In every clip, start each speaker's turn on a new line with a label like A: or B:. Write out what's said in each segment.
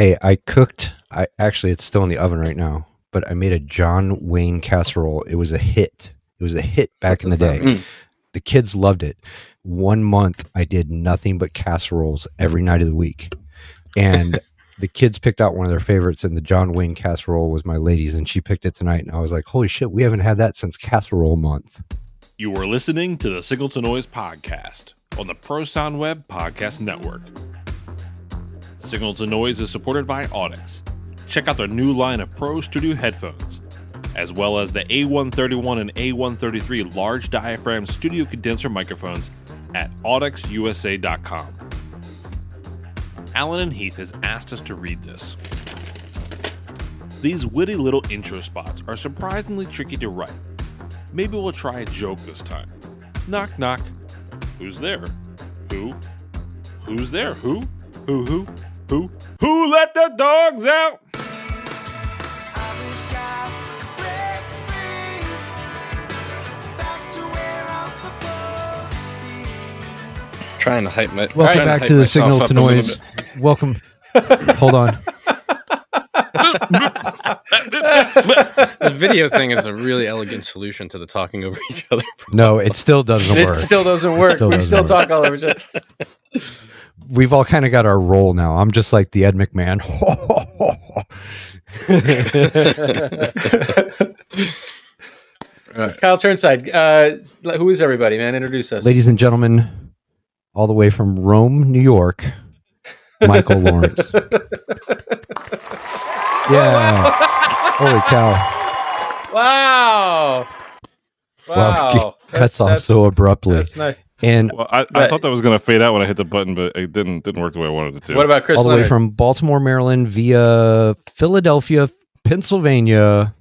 A: Hey, I cooked. I actually, it's still in the oven right now. But I made a John Wayne casserole. It was a hit. It was a hit back in the day.
B: Mm.
A: The kids loved it. One month, I did nothing but casseroles every night of the week, and the kids picked out one of their favorites. And the John Wayne casserole was my lady's, and she picked it tonight. And I was like, "Holy shit, we haven't had that since casserole month."
C: You are listening to the Signal to Noise podcast on the Pro Sound Web Podcast Network. Signal to Noise is supported by Audix. Check out their new line of Pro Studio headphones, as well as the A131 and A133 large diaphragm studio condenser microphones at audixusa.com. Allen and Heath has asked us to read this. These witty little intro spots are surprisingly tricky to write. Maybe we'll try a joke this time. Knock, knock. Who's there? Who? Who's there? Who? Who, who? Who? Who let the dogs out?
B: Trying to hype my.
A: Welcome back
B: hype
A: to the signal to noise. Welcome. Hold on.
B: This video thing is a really elegant solution to the talking over each other. Problem.
A: No, it still doesn't work.
D: It still doesn't work.
A: Still
D: we
A: doesn't
D: still
A: work.
D: talk all over each other.
A: We've all kind of got our role now. I'm just like the Ed McMahon.
D: Kyle Turnside, uh, who is everybody, man? Introduce us.
A: Ladies and gentlemen, all the way from Rome, New York, Michael Lawrence. Yeah. Holy cow.
D: Wow.
A: Wow.
D: Wow.
A: Cuts
D: That's-
A: off
D: that's-
A: so abruptly.
D: That's nice.
A: And
C: Well, I, I
D: Right.
C: thought that was going to fade out when I hit the button, but it didn't didn't work the way I wanted it to.
D: What about Chris
A: all the way from Baltimore, Maryland, via Philadelphia, Pennsylvania,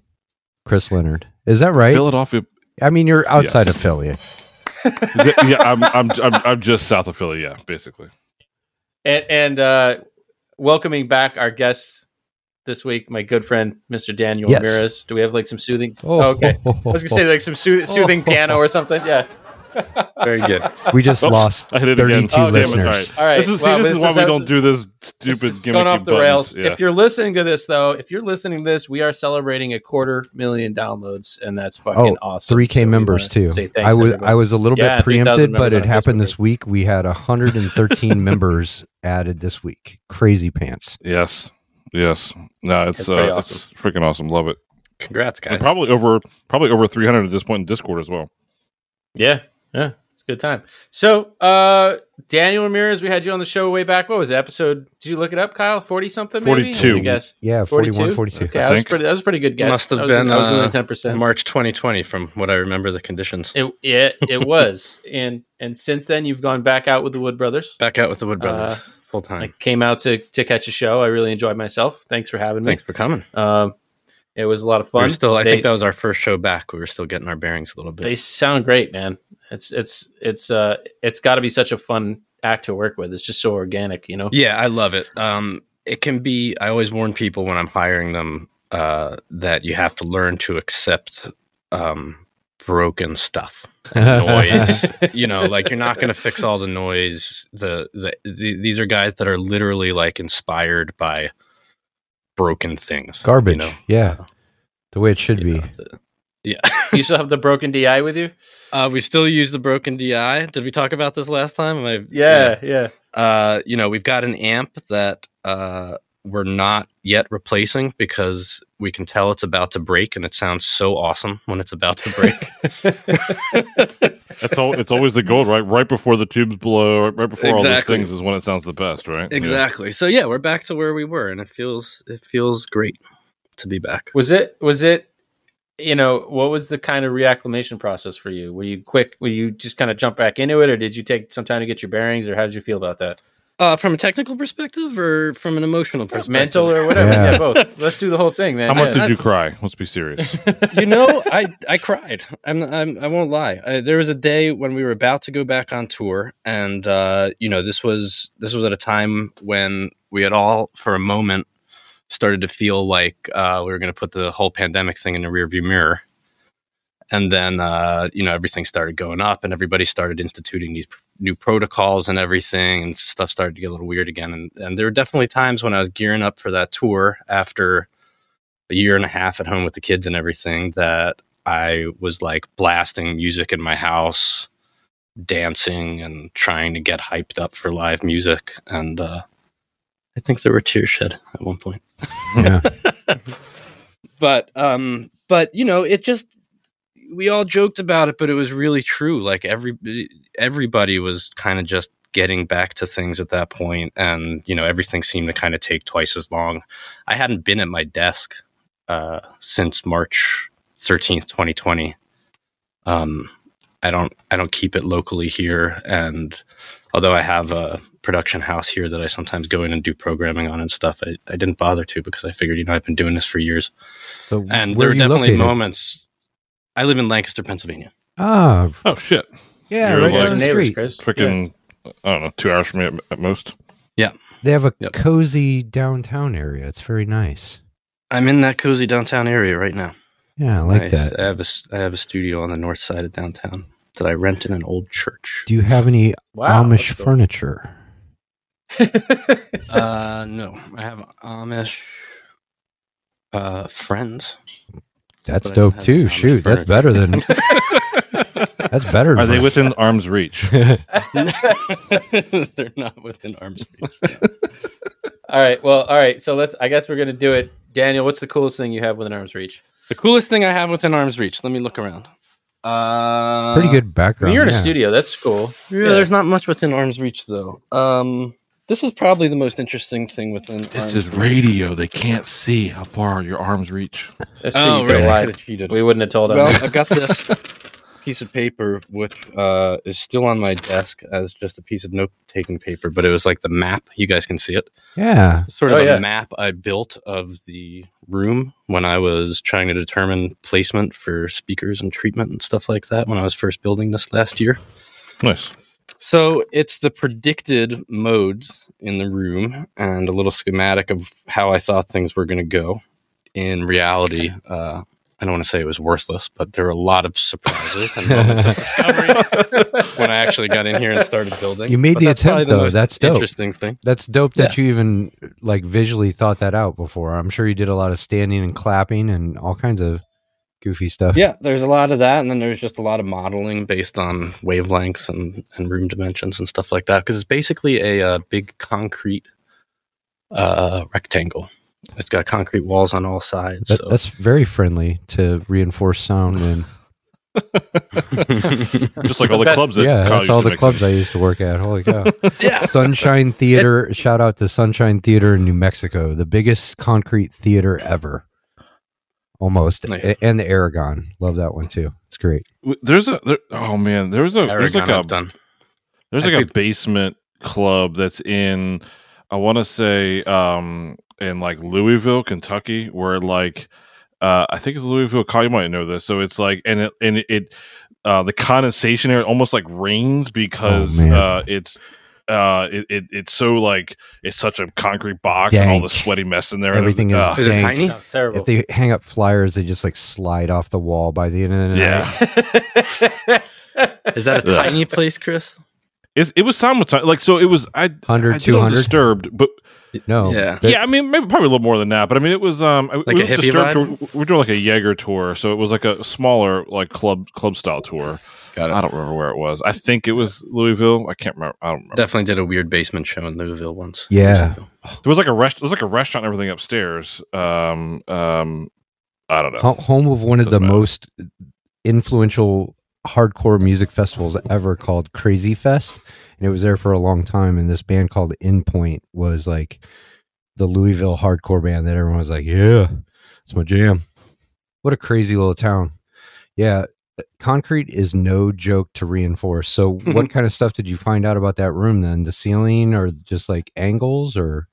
A: Chris Leonard. Is that right?
C: Philadelphia?
A: I mean, you're outside
C: Yes.
A: of Philly.
C: yeah, I'm, I'm I'm I'm just south of Philly. Yeah, basically.
D: and, and uh, welcoming back our guest this week, my good friend, Mr. Daniel
A: Yes.
D: Ramirez. Do we have like some soothing?
A: Oh,
D: okay. I was gonna say like some soo- soothing piano or something. Yeah.
B: Very good.
A: we just
C: Oops,
A: lost
C: I hit it
A: 32
C: again. Oh, damn it.
A: listeners.
C: All right.
D: All right.
C: This is, see,
D: Well,
C: this
D: this
C: is why
D: is
C: we don't do this
D: This
C: stupid
D: is
C: gimmicky
D: going off the
C: buttons.
D: rails.
C: Yeah.
D: If you're listening to this, though, if you're listening to this, we are celebrating a quarter million downloads, and that's fucking
A: Oh,
D: awesome.
A: 3K
D: So
A: members too.
D: say thanks
A: I was
D: everybody.
A: I was a little
D: Yeah,
A: bit preempted, but it happened this week. We had 113 members added this week. Crazy pants.
C: Yes. Yes. No, it's
D: That's
C: uh,
D: pretty
C: it's freaking awesome. Love it.
B: Congrats,
C: And
B: guys.
C: probably over probably over 300 at this point in Discord as well.
D: Yeah, yeah, it's a good time. So, uh, Daniel Ramirez, we had you on the show way back. What was it, episode? Did you look it up, Kyle? Forty something, maybe?
C: 42.
D: I guess
A: Yeah, 41, 42.
D: Okay,
C: I
D: that was pretty. That was a pretty good guess.
B: Must have
D: That was-
B: been,
D: that was
B: uh,
D: within ten percent.
B: March 2020, from what I remember the conditions.
D: It it it was, and and since then you've gone back out with the Wood Brothers.
B: Back out with the Wood
D: Uh,
B: Brothers full time.
D: I came out to to catch a show. I really enjoyed myself. Thanks for having me.
B: Thanks for coming.
D: Um, it was a lot of
B: We
D: fun.
B: were still, I
D: They-
B: think that was our first show back. We were still getting our bearings a little bit.
D: they sound great, man. It's it's it's uh it's got to be such a fun act to work with. It's just so organic, you know.
B: Yeah, I love it. Um, it can be. I always warn people when I'm hiring them uh, that you have to learn to accept um, broken stuff, noise. you know, like you're not going to fix all the noise. The, the the these are guys that are literally like inspired by broken things.
A: Garbage.
B: You know?
A: Yeah. The way it should
B: You
A: be.
B: know, the- yeah.
D: you still have the broken DI with you?
B: Uh, we still use the broken DI. Did we talk about this last time? Am I,
D: Yeah, yeah.
B: uh, you know, we've got an amp that uh, we're not yet replacing because we can tell it's about to break, and it sounds so awesome when it's about to break.
C: It's all, it's always the goal, right? Right before the tubes blow, right, right before all those
B: Exactly.
C: things is when it sounds the best, right? Yeah.
B: exactly. So yeah, we're back to where we were, and it feels it feels great to be back.
D: Was it was it you know, what was the kind of reacclimation process for you? Were you quick? Were you just kind of jump back into it, or did you take some time to get your bearings, or how did you feel about that?
B: Uh, from a technical perspective or from an emotional perspective?
D: Mental or whatever?
A: Yeah.
D: Yeah. both. Let's do the whole thing, man.
C: How much
D: Yeah.
C: did you cry? Let's be serious.
B: you know, I I cried. I'm, I'm I won't lie. I, there was a day when we were about to go back on tour, and uh, you know, this was this was at a time when we had all, for a moment, started to feel like uh, we were going to put the whole pandemic thing in the rearview mirror. And then uh, you know everything started going up, and everybody started instituting these pr- new protocols and everything, and stuff started to get a little weird again. And, and there were definitely times when I was gearing up for that tour after a year and a half at home with the kids and everything that I was like blasting music in my house, dancing and trying to get hyped up for live music. And uh, I think there were tears shed at one point.
A: Yeah.
B: but um, but you know, it just we all joked about it, but it was really true. Like every everybody was kind of just getting back to things at that point, and you know, everything seemed to kind of take twice as long. I hadn't been at my desk uh, since March thirteenth, twenty twenty. Um, I don't I don't keep it locally here, and although I have a production house here that I sometimes go in and do programming on and stuff, I, I didn't bother to because I figured you know I've been doing this for years,
A: So
B: and there were definitely
A: located?
B: moments. I live in Lancaster, Pennsylvania.
A: Ah,
C: Oh shit!
A: yeah,
C: You're
A: right
C: like-
A: down the street.
D: Chris.
C: Freaking, I don't know, two hours from me at, at most.
A: Yeah, they have a
B: Yep.
A: cozy downtown area. It's very nice.
B: I'm in that cozy downtown area right now.
A: Yeah, I like
B: Nice.
A: that.
B: I have a s- I have a studio on the north side of downtown that I rent in an old church.
A: Do you have any
D: Wow,
A: Amish
D: cool.
A: furniture?
B: Uh, no, I have Amish uh, friends.
A: That's
B: But
A: dope too.
B: any Amish
A: Shoot, that's better than that's better.
C: Are they within arm's reach?
B: They're not within arm's reach.
D: all right. Well, all right. So let's. I guess we're gonna do it. Daniel, what's the coolest thing you have within arm's reach?
B: The coolest thing I have within arm's reach. Let me look around. Uh,
A: pretty good
D: I
A: background?
D: mean, you're in a studio. That's cool.
B: Yeah,
D: Yeah.
B: there's not much within arm's reach though. Um, this is probably the most interesting thing within.
C: This
B: arm's
C: is
B: reach.
C: radio. They can't see how far your arms reach.
D: That's.
B: Oh,
D: you
B: right.
D: lied.
B: could cheated.
D: We wouldn't have told them.
B: Well,
D: them.
B: I've got this piece of paper, which uh, is still on my desk as just a piece of note taking paper, but it was like the map. You guys can see it.
A: Yeah,
B: Sort of
D: Oh,
B: a
D: yeah.
B: map I built of the room when I was trying to determine placement for speakers and treatment and stuff like that when I was first building this last year.
C: Nice.
B: So it's the predicted modes in the room and a little schematic of how I thought things were going to go. In reality, uh, I don't want to say it was worthless, but there were a lot of surprises and moments of discovery when I actually got in here and started building.
A: You made
B: But
A: the
B: that's probably
A: attempt, though.
B: most
A: That's dope.
B: Interesting thing.
A: that's dope that you even like visually thought that out before. I'm sure you did a lot of standing and clapping and all kinds of goofy stuff.
B: Yeah, there's a lot of that, and then there's just a lot of modeling based on wavelengths and, and room dimensions and stuff like that. Because it's basically a, uh big concrete uh, rectangle. It's got concrete walls on all sides.
A: That,
B: so.
A: That's very friendly to reinforce sound and
C: Just like all the
D: best-
C: clubs that
A: yeah,
C: Kyle
A: that's
C: used
A: all
C: to
A: the clubs
C: in.
A: I used to work at. Holy cow!
B: yeah,
A: Sunshine Theater. shout out to Sunshine Theater in New Mexico, the biggest concrete theater ever. Almost,
B: Nice.
A: And the Aragon. Love that one too. It's great.
C: There's a there, oh man, there's a there's like
B: Aragon
C: a
B: I've done.
C: There's like a
B: could-
C: basement club that's in I want to say um in like Louisville, Kentucky, where like uh I think it's Louisville. Kyle, you might know this. So it's like and it and it uh the condensation air almost like rains because
A: Oh,
C: uh it's uh it, it it's so like it's such a concrete box and all the sweaty mess in there.
A: Everything
C: and,
A: is
C: uh,
B: Is it
A: dank.
B: tiny?
D: Sounds terrible.
A: If they hang up flyers, they just like slide off the wall by the end of the night.
C: Yeah.
B: Is that a tiny place, Chris?
C: it's, it was simultaneous. Like so, it was I
A: 100,
C: I did
A: 200?
C: disturbed, but
A: No,
B: Yeah.
C: yeah, I mean, maybe probably a little more than that, but I mean, it was um,
B: Like
C: we
B: a
C: were
B: hippie
C: disturbed
B: vibe?
C: tour- we're doing like a Jaeger tour, so it was like a smaller like club club style tour.
B: Got
C: I don't remember where it was. I think it was Louisville. I can't remember. I don't remember.
B: Definitely did a weird basement show in Louisville once.
A: Yeah.
B: Years.
C: There was like a rest. There was like a restaurant and everything upstairs. Um, um, I don't know.
A: Ho- home of one of the
C: matter.
A: most influential hardcore music festivals ever called Krazy Fest. And it was there for a long time. And this band called Endpoint was like the Louisville hardcore band that everyone was like, yeah, it's my jam. What a crazy little town. Yeah. Concrete is no joke to reinforce. So, what kind of stuff did you find out about that room then? The ceiling or just like angles or?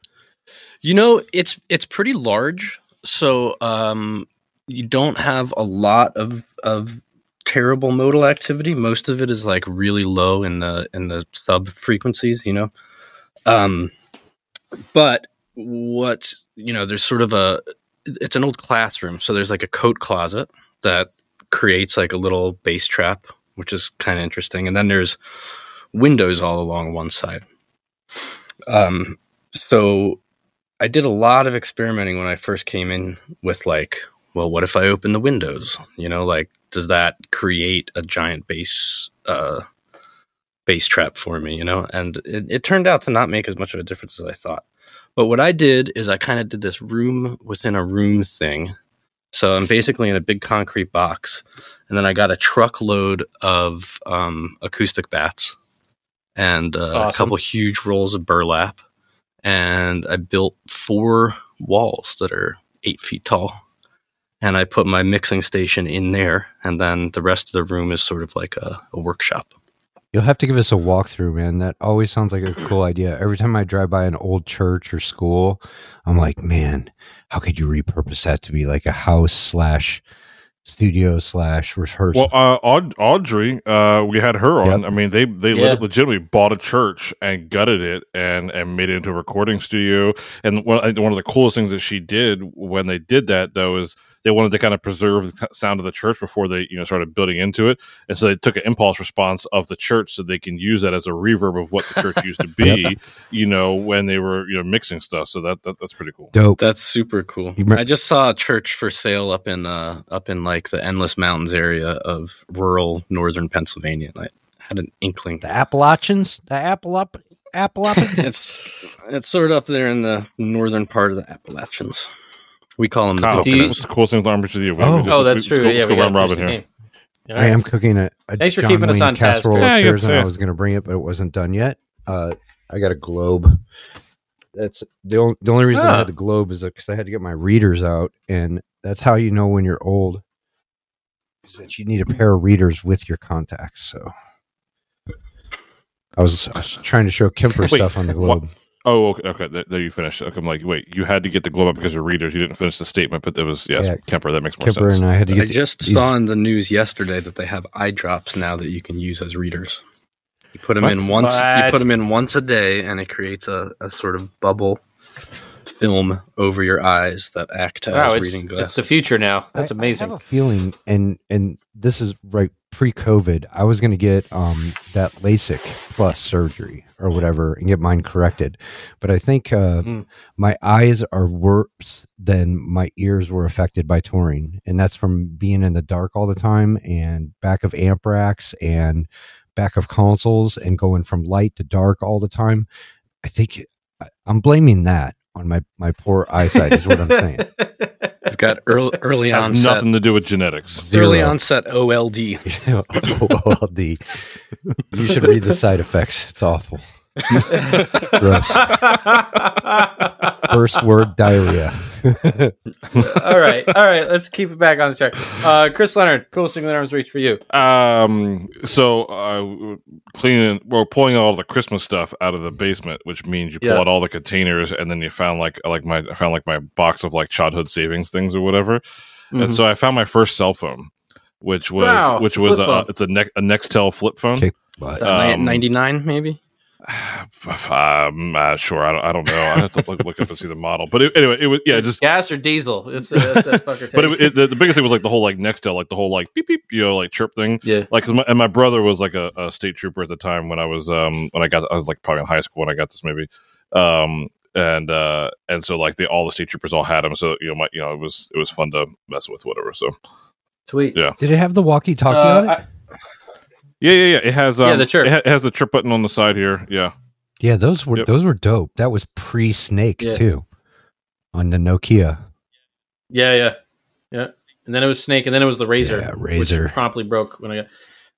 B: You know, it's it's pretty large, so um, you don't have a lot of of terrible modal activity. Most of it is like really low in the in the sub frequencies, you know. Um, but what you know, there's sort of a it's an old classroom, so there's like a coat closet that creates like a little bass trap, which is kind of interesting. And then there's windows all along one side. Um, so I did a lot of experimenting when I first came in with like, well, what if I open the windows? You know, like, does that create a giant bass uh, bass trap for me? You know, and it, it turned out to not make as much of a difference as I thought. But what I did is I kind of did this room within a room thing. So I'm basically in a big concrete box, and then I got a truckload of um, acoustic bats and uh,
D: Awesome.
B: a couple huge rolls of burlap, and I built four walls that are eight feet tall. And I put my mixing station in there, and then the rest of the room is sort of like a, a workshop.
A: You'll have to give us a walkthrough, man. That always sounds like a cool idea. Every time I drive by an old church or school, I'm like, man, how could you repurpose that to be like a house slash studio slash rehearsal?
C: Well, uh, Aud- Audrey, uh, we had her on.
A: Yep.
C: I mean, they they
D: Yeah.
C: legitimately bought a church and gutted it and and made it into a recording studio. And one one of the coolest things that she did when they did that though is they wanted to kind of preserve the sound of the church before they you know started building into it, and so they took an impulse response of the church so they can use that as a reverb of what the church used to be. You know, when they were you know mixing stuff. So that, that that's pretty cool.
A: Dope.
B: That's super cool. I just saw a church for sale up in uh, up in like the Endless Mountains area of rural northern Pennsylvania. And I had an inkling.
A: The Appalachians, the Appalap, Appalap.
B: It's it's sort of up there in the northern part of the Appalachians. We call them the
C: Kyle,
D: Do you-
C: what's the coolest thing with Arm Picture you?
A: Oh.
D: Oh, that's true.
C: Let's go,
D: yeah,
C: let's
D: we
C: go
D: got
C: round robin here.
D: game.
A: I am cooking a, a
D: Thanks for
A: John
D: keeping us on task,
A: casserole
C: Chris. Yeah, you
A: upstairs,
C: gotta
A: and I was going to bring it, but it wasn't done yet. Uh, I got a globe. That's the only, the only reason I
D: Ah.
A: had the globe is because I had to get my readers out, and that's how you know when you're old. Is that you need a pair of readers with your contacts. So I was, I was trying to show Kemper
C: Wait,
A: stuff on the
C: what-
A: globe.
C: Oh, okay. okay. There, there you finish. Okay, I'm like, wait, you had to get the globe up because you're readers. You didn't finish the statement, but it was yes,
A: Yeah.
C: Kemper. That makes more
A: Kemper
C: sense.
A: and I had to
B: I
A: get.
B: just
A: these-
B: saw in the news yesterday that they have eye drops now that you can use as readers. You put them
A: What?
B: in once. You put them in once a day, and it creates a, a sort of bubble film over your eyes that act as
D: Wow, it's,
B: reading
D: it's
B: glasses.
D: the future now. That's
A: I-
D: amazing.
A: I have a feeling, and and this is right pre-COVID. I was going to get um that LASIK plus surgery or whatever and get mine corrected, but I think uh,
D: Mhm.
A: my eyes are worse than my ears were affected by touring, and that's from being in the dark all the time and back of amp racks and back of consoles and going from light to dark all the time. I think I'm blaming that on my my poor eyesight. is what I'm saying.
B: I've got early, early
C: has
B: onset.
C: nothing to do with genetics.
B: Early onset OLD.
A: OLD. You should read the side effects. It's awful. Gross. First word diarrhea.
D: all right, all right. Let's keep it back on the track. Uh, Chris Leonard, coolest thing that arms reach for you.
C: Um, so uh, cleaning, well, pulling all the Christmas stuff out of the basement, which means you pull
D: Yeah.
C: out all the containers, and then you found like like my I found like my box of like childhood savings things or whatever,
D: Mhm.
C: and so I found my first cell phone, which was
D: Wow,
C: which
D: it's a
C: was a,
D: phone.
C: it's a, ne- a Nextel flip phone.
A: Okay.
B: Is that
C: Um,
B: 99 maybe?
C: I'm uh, sure. I don't, I don't know. I have to look, look up and see the model. But it, anyway, it was yeah, just
D: Gas or diesel? It's the, that's that fucker.
C: but it, it, the, the biggest thing was like the whole like Nextel, like the whole like beep beep, you know, like chirp thing.
D: yeah.
C: Like, 'cause my, and my brother was like a, a state trooper at the time when I was um when I got I was like probably in high school when I got this maybe, um and uh and so like they all the state troopers all had them. So you know my you know it was it was fun to mess with whatever. So
D: Sweet.
C: Yeah.
A: did it have the walkie-talkie
D: Uh,
A: on it?
D: I-
C: yeah yeah yeah it has um
D: Yeah, the chirp.
C: It, ha- it has the chirp button on the side here. Yeah.
A: yeah, those were
C: Yep.
A: those were dope. That was pre-Snake
D: Yeah.
A: too, on the Nokia.
D: Yeah, yeah, yeah. And then it was Snake, and then it was the RAZR.
A: Yeah, RAZR.
D: which promptly broke when I got.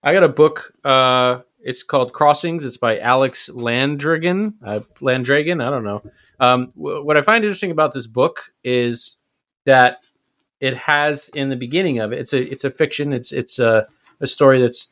D: I got a book. Uh, it's called Crossings. It's by Alex Landrigan. Uh, Landragan. I don't know. Um, wh- what I find interesting about this book is that it has in the beginning of it. It's a it's a fiction. It's it's a, a story that's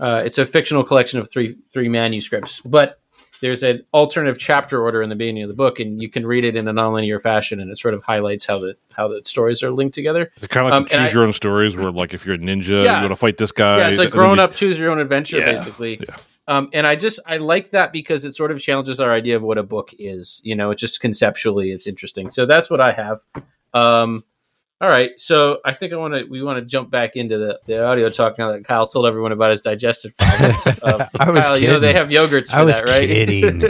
D: uh, it's a fictional collection of three three manuscripts, but there's an alternative chapter order in the beginning of the book, and you can read it in a nonlinear fashion, and it sort of highlights how the how the stories are linked together.
C: It's kind of like
D: Um,
C: the choose
D: I-
C: your own stories where like if you're a ninja,
D: Yeah.
C: you want to fight this guy.
D: yeah, it's like grown
C: you-
D: up, choose your own adventure,
C: Yeah,
D: basically.
C: yeah.
D: Um, and I just I like that because it sort of challenges our idea of what a book is. You know, it's just conceptually it's interesting. So that's what I have. Um, All right, so I think I want to we want to jump back into the, the audio talk now that Kyle told everyone about his digestive problems. Uh,
A: I was
D: Kyle, you know they have yogurts for
A: I was
D: that, right?
A: kidding.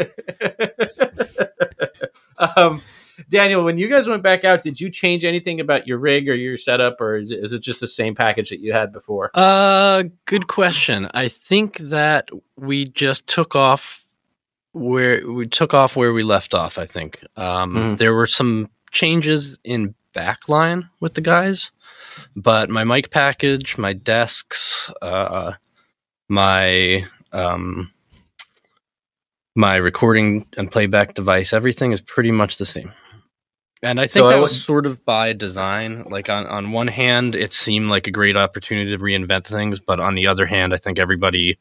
D: um, Daniel, when you guys went back out, did you change anything about your rig or your setup, or is it just the same package that you had before?
B: Uh, good question. I think that we just took off where we took off where we left off. I think um,
D: Mhm.
B: there were some changes in backline with the guys, but my mic package, my desks, uh, my um, my recording and playback device, everything is pretty much the same. And I think
D: So I
B: that was sort of by design. Like on, on one hand, it seemed like a great opportunity to reinvent things, but on the other hand, I think everybody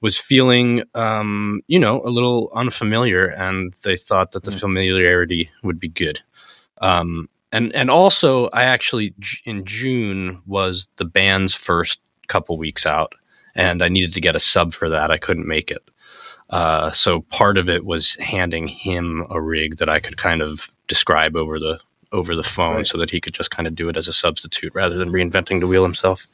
B: was feeling, um, you know, a little unfamiliar, and they thought that the
D: Mm.
B: familiarity would be good. Um, and and also, I actually in June was the band's first couple weeks out, and I needed to get a sub for that. I couldn't make it. Uh, so part of it was handing him a rig that I could kind of describe over the over the phone,
D: Right.
B: so that he could just kind of do it as a substitute rather than reinventing the wheel himself.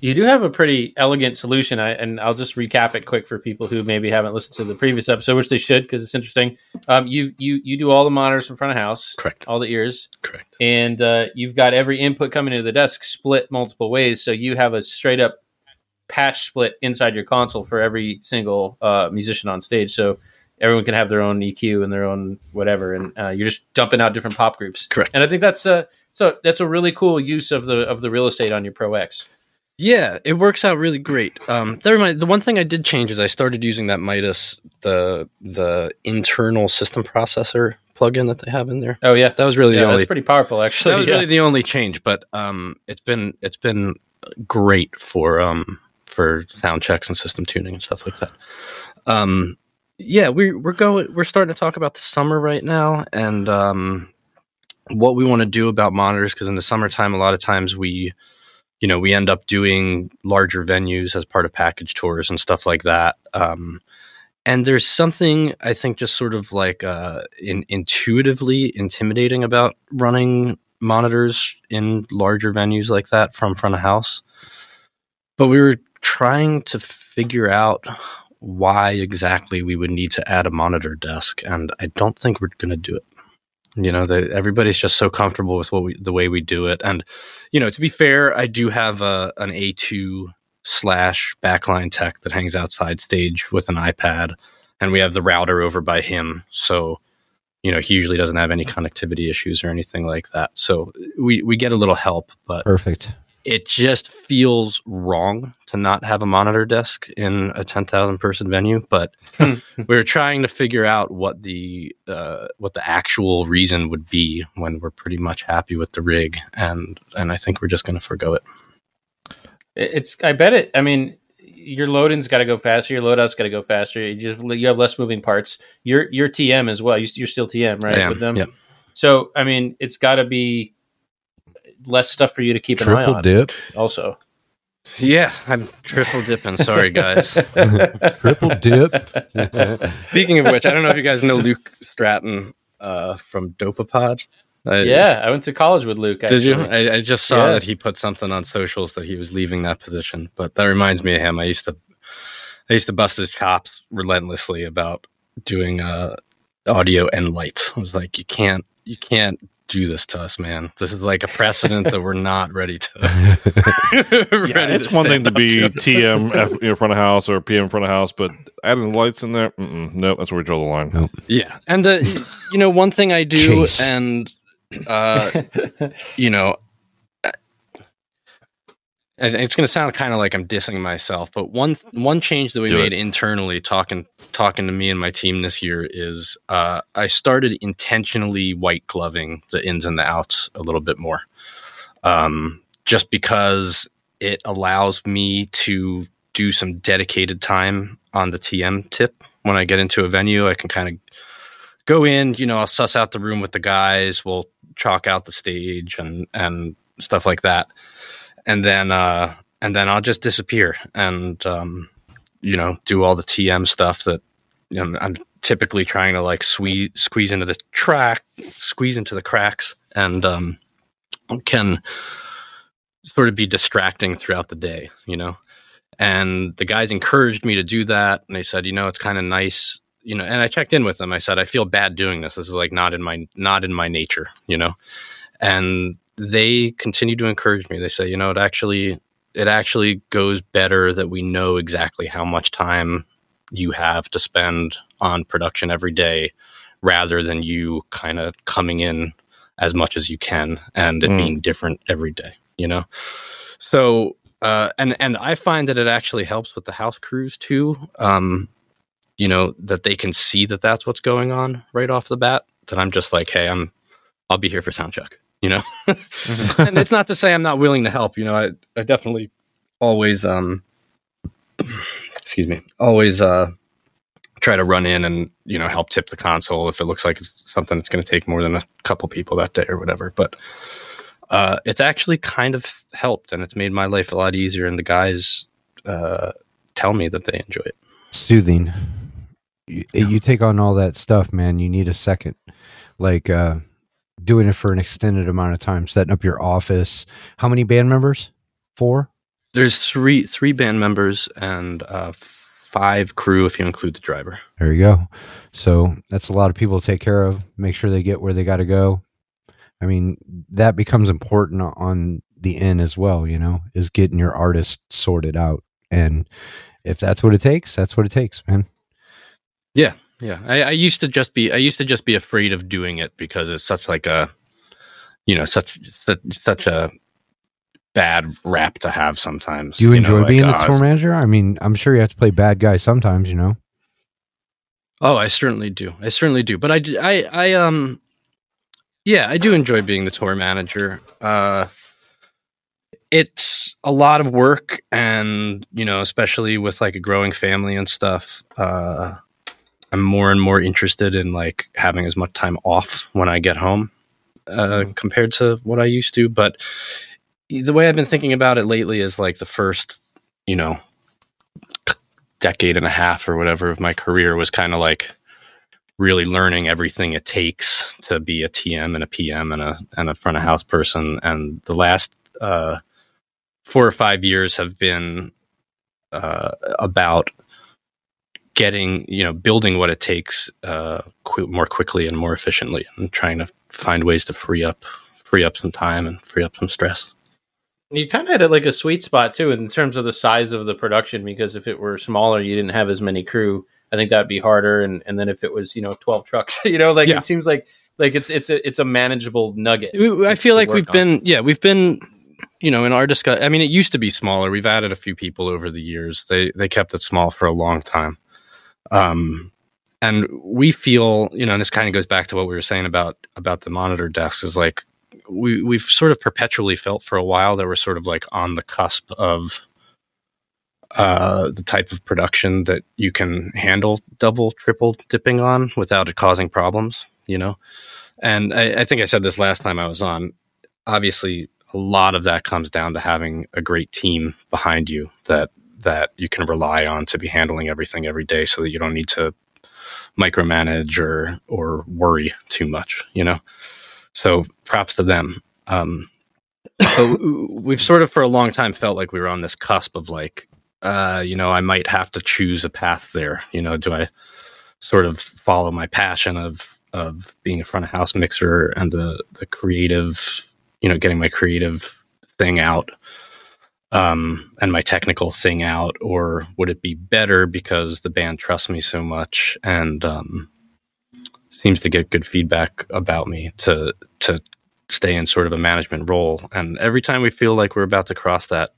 D: You do have a pretty elegant solution, I, and I'll just recap it quick for people who maybe haven't listened to the previous episode, which they should because it's interesting. Um, you you you do all the monitors from front of house,
B: Correct.
D: all the ears,
B: Correct.
D: and uh, you've got every input coming into the desk split multiple ways. So you have a straight up patch split inside your console for every single uh, musician on stage. So everyone can have their own EQ and their own whatever, and uh, you're just dumping out different pop groups.
B: Correct.
D: And I think that's a so that's a really cool use of the of the real estate on your Pro X.
B: Yeah, it works out really great. Um, that remind, the one thing I did change is I started using that Midas the the internal system processor plugin that they have in there.
D: Oh yeah,
B: That was really
D: yeah,
B: the only
D: that's pretty powerful actually.
B: that was
D: yeah.
B: really the only change, but um, it's been it's been great for um for sound checks and system tuning and stuff like that. Um, yeah, we we're going we're starting to talk about the summer right now and um what we want to do about monitors because in the summertime a lot of times we you know we end up doing larger venues as part of package tours and stuff like that. Um, and there's something I think just sort of like uh, in, intuitively intimidating about running monitors in larger venues like that from front of house. But we were trying to figure out why exactly we would need to add a monitor desk, and I don't think we're going to do it. You know, the, everybody's just so comfortable with what we, the way we do it, and you know, to be fair, I do have a an A two slash backline tech that hangs outside stage with an iPad, and we have the router over by him, so you know he usually doesn't have any connectivity issues or anything like that. So we we get a little help, but
A: Perfect.
B: It just feels wrong to not have a monitor desk in a 10,000 person venue but we were trying to figure out what the uh, what the actual reason would be when we're pretty much happy with the rig and and I think we're just going to forgo it
D: It- It's. I bet it. I mean, your loading's got to go faster. Your loadout's got to go faster. You just you have less moving parts. Your your TM as well. You, you're still TM right
B: am,
D: with them.
B: yep.
D: So I mean, it's got to be less stuff for you to keep an eye
A: Triple
D: on.
A: dip.
D: Also,
B: yeah I'm triple dipping sorry guys
A: Triple dip.
B: speaking of which I don't know if you guys know Luke Stratton uh, from Dopapod Uh,
D: yeah, I went to college with Luke.
B: Did you? I, I just saw
D: Yeah.
B: that he put something on socials that he was leaving that position. But that reminds me of him. I used to, I used to bust his chops relentlessly about doing uh, audio and light. I was like, you can't, you can't do this to us, man. This is like a precedent that we're not ready to. ready
C: Yeah, it's one thing to be
B: to.
C: TM F, you front of house or PM in front of house, but adding lights in there, mm-mm, nope, that's where we draw the line.
A: Nope.
B: Yeah, and uh, you know, one thing I do,
A: Chase.
B: and uh, you know, I- it's going to sound kind of like I'm dissing myself, but one one change that we
C: Do
B: made
C: it.
B: internally, talking talking to me and my team this year, is uh, I started intentionally white gloving the ins and the outs a little bit more, um, just because it allows me to do some dedicated time on the TM tip when I get into a venue. I can kind of go in, you know, I'll suss out the room with the guys, we'll chalk out the stage and and stuff like that. And then uh and then I'll just disappear and um you know, do all the TM stuff that you know, I'm typically trying to like squeeze squeeze into the track, squeeze into the cracks and um can sort of be distracting throughout the day, you know. And the guys encouraged me to do that, and they said, you know, it's kind of nice, you know. And I checked in with them. I said, I feel bad doing this. This is like not in my not in my nature, you know. And they continue to encourage me. They say, you know, it actually it actually goes better that we know exactly how much time you have to spend on production every day rather than you kind of coming in as much as you can and it
C: Mm.
B: being different every day, you know? So, uh, and, and I find that it actually helps with the house crews too. Um, you know, that they can see that that's what's going on right off the bat. That I'm just like, hey, I'm, I'll be here for sound check, you know? and it's not to say I'm not willing to help. You know, I, I definitely always, um, excuse me, always uh, try to run in and you know help tip the console if it looks like it's something that's going to take more than a couple people that day or whatever. But uh, it's actually kind of helped, and it's made my life a lot easier. And the guys uh, tell me that they enjoy it.
A: Soothing. You, you take on all that stuff, man. You need a second. Like uh, doing it for an extended amount of time, setting up your office. How many band members? Four.
B: There's three three band members and uh, five crew if you include the driver.
A: There you go. So that's a lot of people to take care of. Make sure they get where they got to go. I mean, that becomes important on the end as well. You know, is getting your artist sorted out, and if that's what it takes, that's what it takes, man.
B: Yeah, yeah. I, I used to just be I used to just be afraid of doing it because it's such like a you know such such, such a bad rap to have sometimes.
A: Do you
B: know,
A: enjoy
B: like,
A: being
B: uh,
A: the tour manager? I mean, I'm sure you have to play bad guy sometimes. You know.
B: Oh, I certainly do. I certainly do. But i i i um, yeah, I do enjoy being the tour manager. Uh, it's a lot of work, and you know, especially with like a growing family and stuff. Uh, I'm more and more interested in like having as much time off when I get home uh, compared to what I used to. But the way I've been thinking about it lately is like the first, you know, decade and a half or whatever of my career was kind of like really learning everything it takes to be a TM and a PM and a and a front of house person. And the last uh, four or five years have been uh, about getting you know building what it takes uh, qu- more quickly and more efficiently, and trying to find ways to free up free up some time and free up some stress.
D: You kind of had like a sweet spot too in terms of the size of the production because if it were smaller, you didn't have as many crew. I think that'd be harder, and and then if it was you know twelve trucks, you know, like
B: Yeah.
D: it seems like like it's it's a it's a manageable nugget.
B: I feel like we've
D: on.
B: been, yeah, we've been, you know, in our discuss. I mean, it used to be smaller. We've added a few people over the years. They they kept it small for a long time, um, and we feel, you know, and this kind of goes back to what we were saying about about the monitor desks. Is like we we've sort of perpetually felt for a while that we're sort of like on the cusp of uh, the type of production that you can handle double, triple dipping on without it causing problems. You know, and I, I think I said this last time I was on. Obviously, a lot of that comes down to having a great team behind you that that you can rely on to be handling everything every day, so that you don't need to micromanage or or worry too much. You know, so props to them. Um, w- we've sort of for a long time felt like we were on this cusp of like, uh, you know, I might have to choose a path there. You know, do I sort of follow my passion of of being a front of house mixer and the the creative, you know, getting my creative thing out, um, and my technical thing out, or would it be better because the band trusts me so much and um, seems to get good feedback about me to to stay in sort of a management role? And every time we feel like we're about to cross that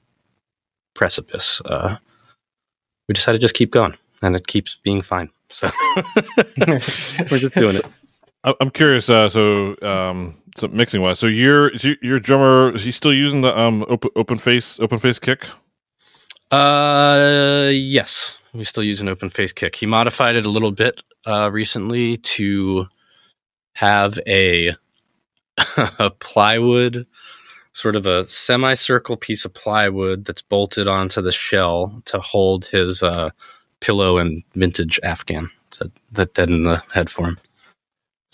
B: precipice, uh, we decide to just keep going, and it keeps being fine. So we're just doing it.
C: I'm curious. Uh, so, um, so mixing wise, so your your, your drummer is he still using the um open open face open face kick?
B: Uh, yes, we still use an open face kick. He modified it a little bit uh, recently to have a a plywood, sort of a semicircle piece of plywood that's bolted onto the shell to hold his uh, pillow and vintage Afghan that that dead in the head for him.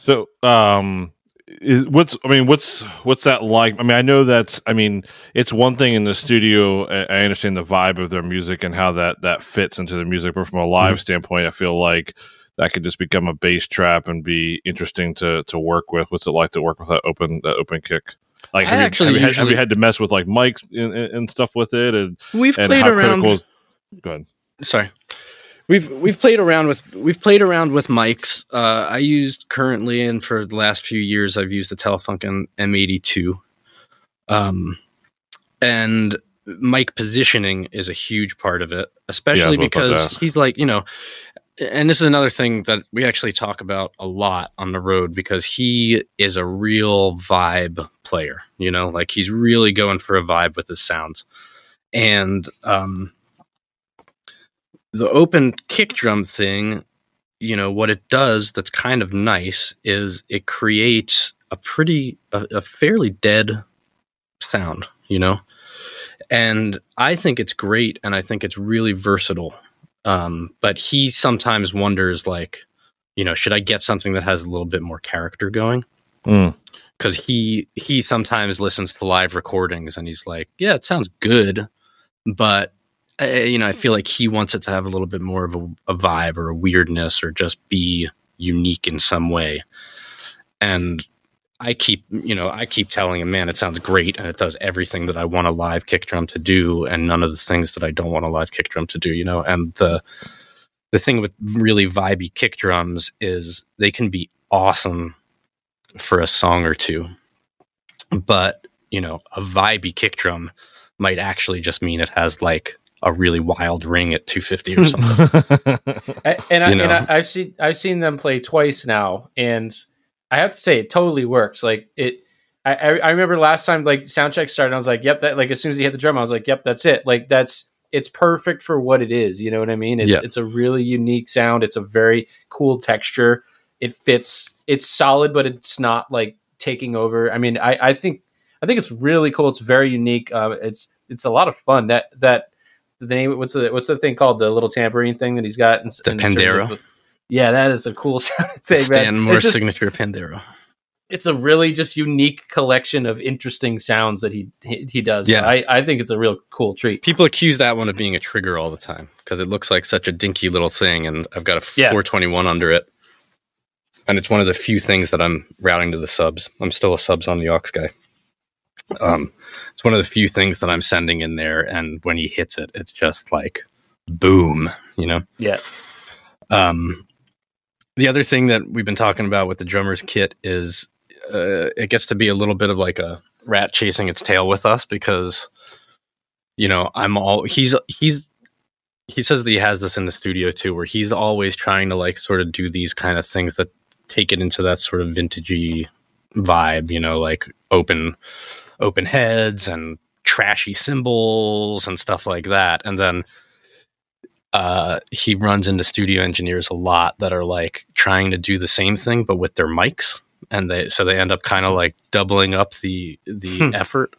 C: So, um, is what's I mean what's what's that like? I mean I know that's I mean it's one thing in the studio. I understand the vibe of their music and how that that fits into the music, but from a live
B: Mhm.
C: standpoint, I feel like that could just become a bass trap and be interesting to to work with. What's it like to work with that open that open kick? Like have, you,
B: actually
C: have, you had, have you had to mess with like mics and, and stuff with it and,
B: We've
C: and
B: played around.
C: is, go ahead.
B: sorry we've we've played around with we've played around with mics. Uh i used currently and for the last few years i've used the telefunken m82 um and mic positioning is a huge part of it especially
C: what I was about to
B: because he's like you know and this is another thing that we actually talk about a lot on the road because he is a real vibe player you know like he's really going for a vibe with his sounds. And um the open kick drum thing, you know, what it does that's kind of nice is it creates a pretty, a, a fairly dead sound, you know? And I think it's great and I think it's really versatile. Um, but he sometimes wonders, like, you know, should I get something that has a little bit more character going?
C: Mm.
B: Because he he sometimes listens to live recordings and he's like, yeah, it sounds good, but uh, you know, I feel like he wants it to have a little bit more of a, a vibe or a weirdness or just be unique in some way. And I keep, you know, I keep telling him, man, it sounds great and it does everything that I want a live kick drum to do and none of the things that I don't want a live kick drum to do, you know. And the the thing with really vibey kick drums is they can be awesome for a song or two. But, you know, a vibey kick drum might actually just mean it has like a really wild ring at 250 or something.
D: I, and I,
B: You
D: and
B: know.
D: I, I've seen I've seen them play twice now, and I have to say it totally works. Like it, I I I remember last time like sound check started, I was like, yep, that like as soon as he hit the drum, I was like, yep, that's it. Like that's it's perfect for what it is. You know what I mean? It's
B: Yeah.
D: it's a really unique sound. It's a very cool texture. It fits. It's solid, but it's not like taking over. I mean, I I think I think it's really cool. It's very unique. Uh, it's it's a lot of fun. That that the name what's the what's the thing called the little tambourine thing that he's got in,
B: The
D: in
B: Pandero?
D: yeah that is a cool thing man.
B: Stanton Moore's
D: just-
B: signature Pandero.
D: it's a really just unique collection of interesting sounds that he he, he does
B: Yeah.
D: I, I think it's a real cool treat
B: People accuse that one of being a trigger all the time because it looks like such a dinky little thing, and I've got a
D: Yeah.
B: 421 under it, and it's one of the few things that I'm routing to the subs. I'm still a subs on the aux guy. Um, it's one of the few things that I'm sending in there, and when he hits it, it's just like boom, you know.
D: yeah
B: Um, the other thing that we've been talking about with the drummer's kit is uh, it gets to be a little bit of like a rat chasing its tail with us because you know I'm all he's he's he says that he has this in the studio too where he's always trying to like sort of do these kind of things that take it into that sort of vintagey vibe you know like open open heads and trashy cymbals and stuff like that. And then uh, he runs into studio engineers a lot that are like trying to do the same thing but with their mics. And they so they end up kind of like doubling up the the
D: Hmm.
B: effort.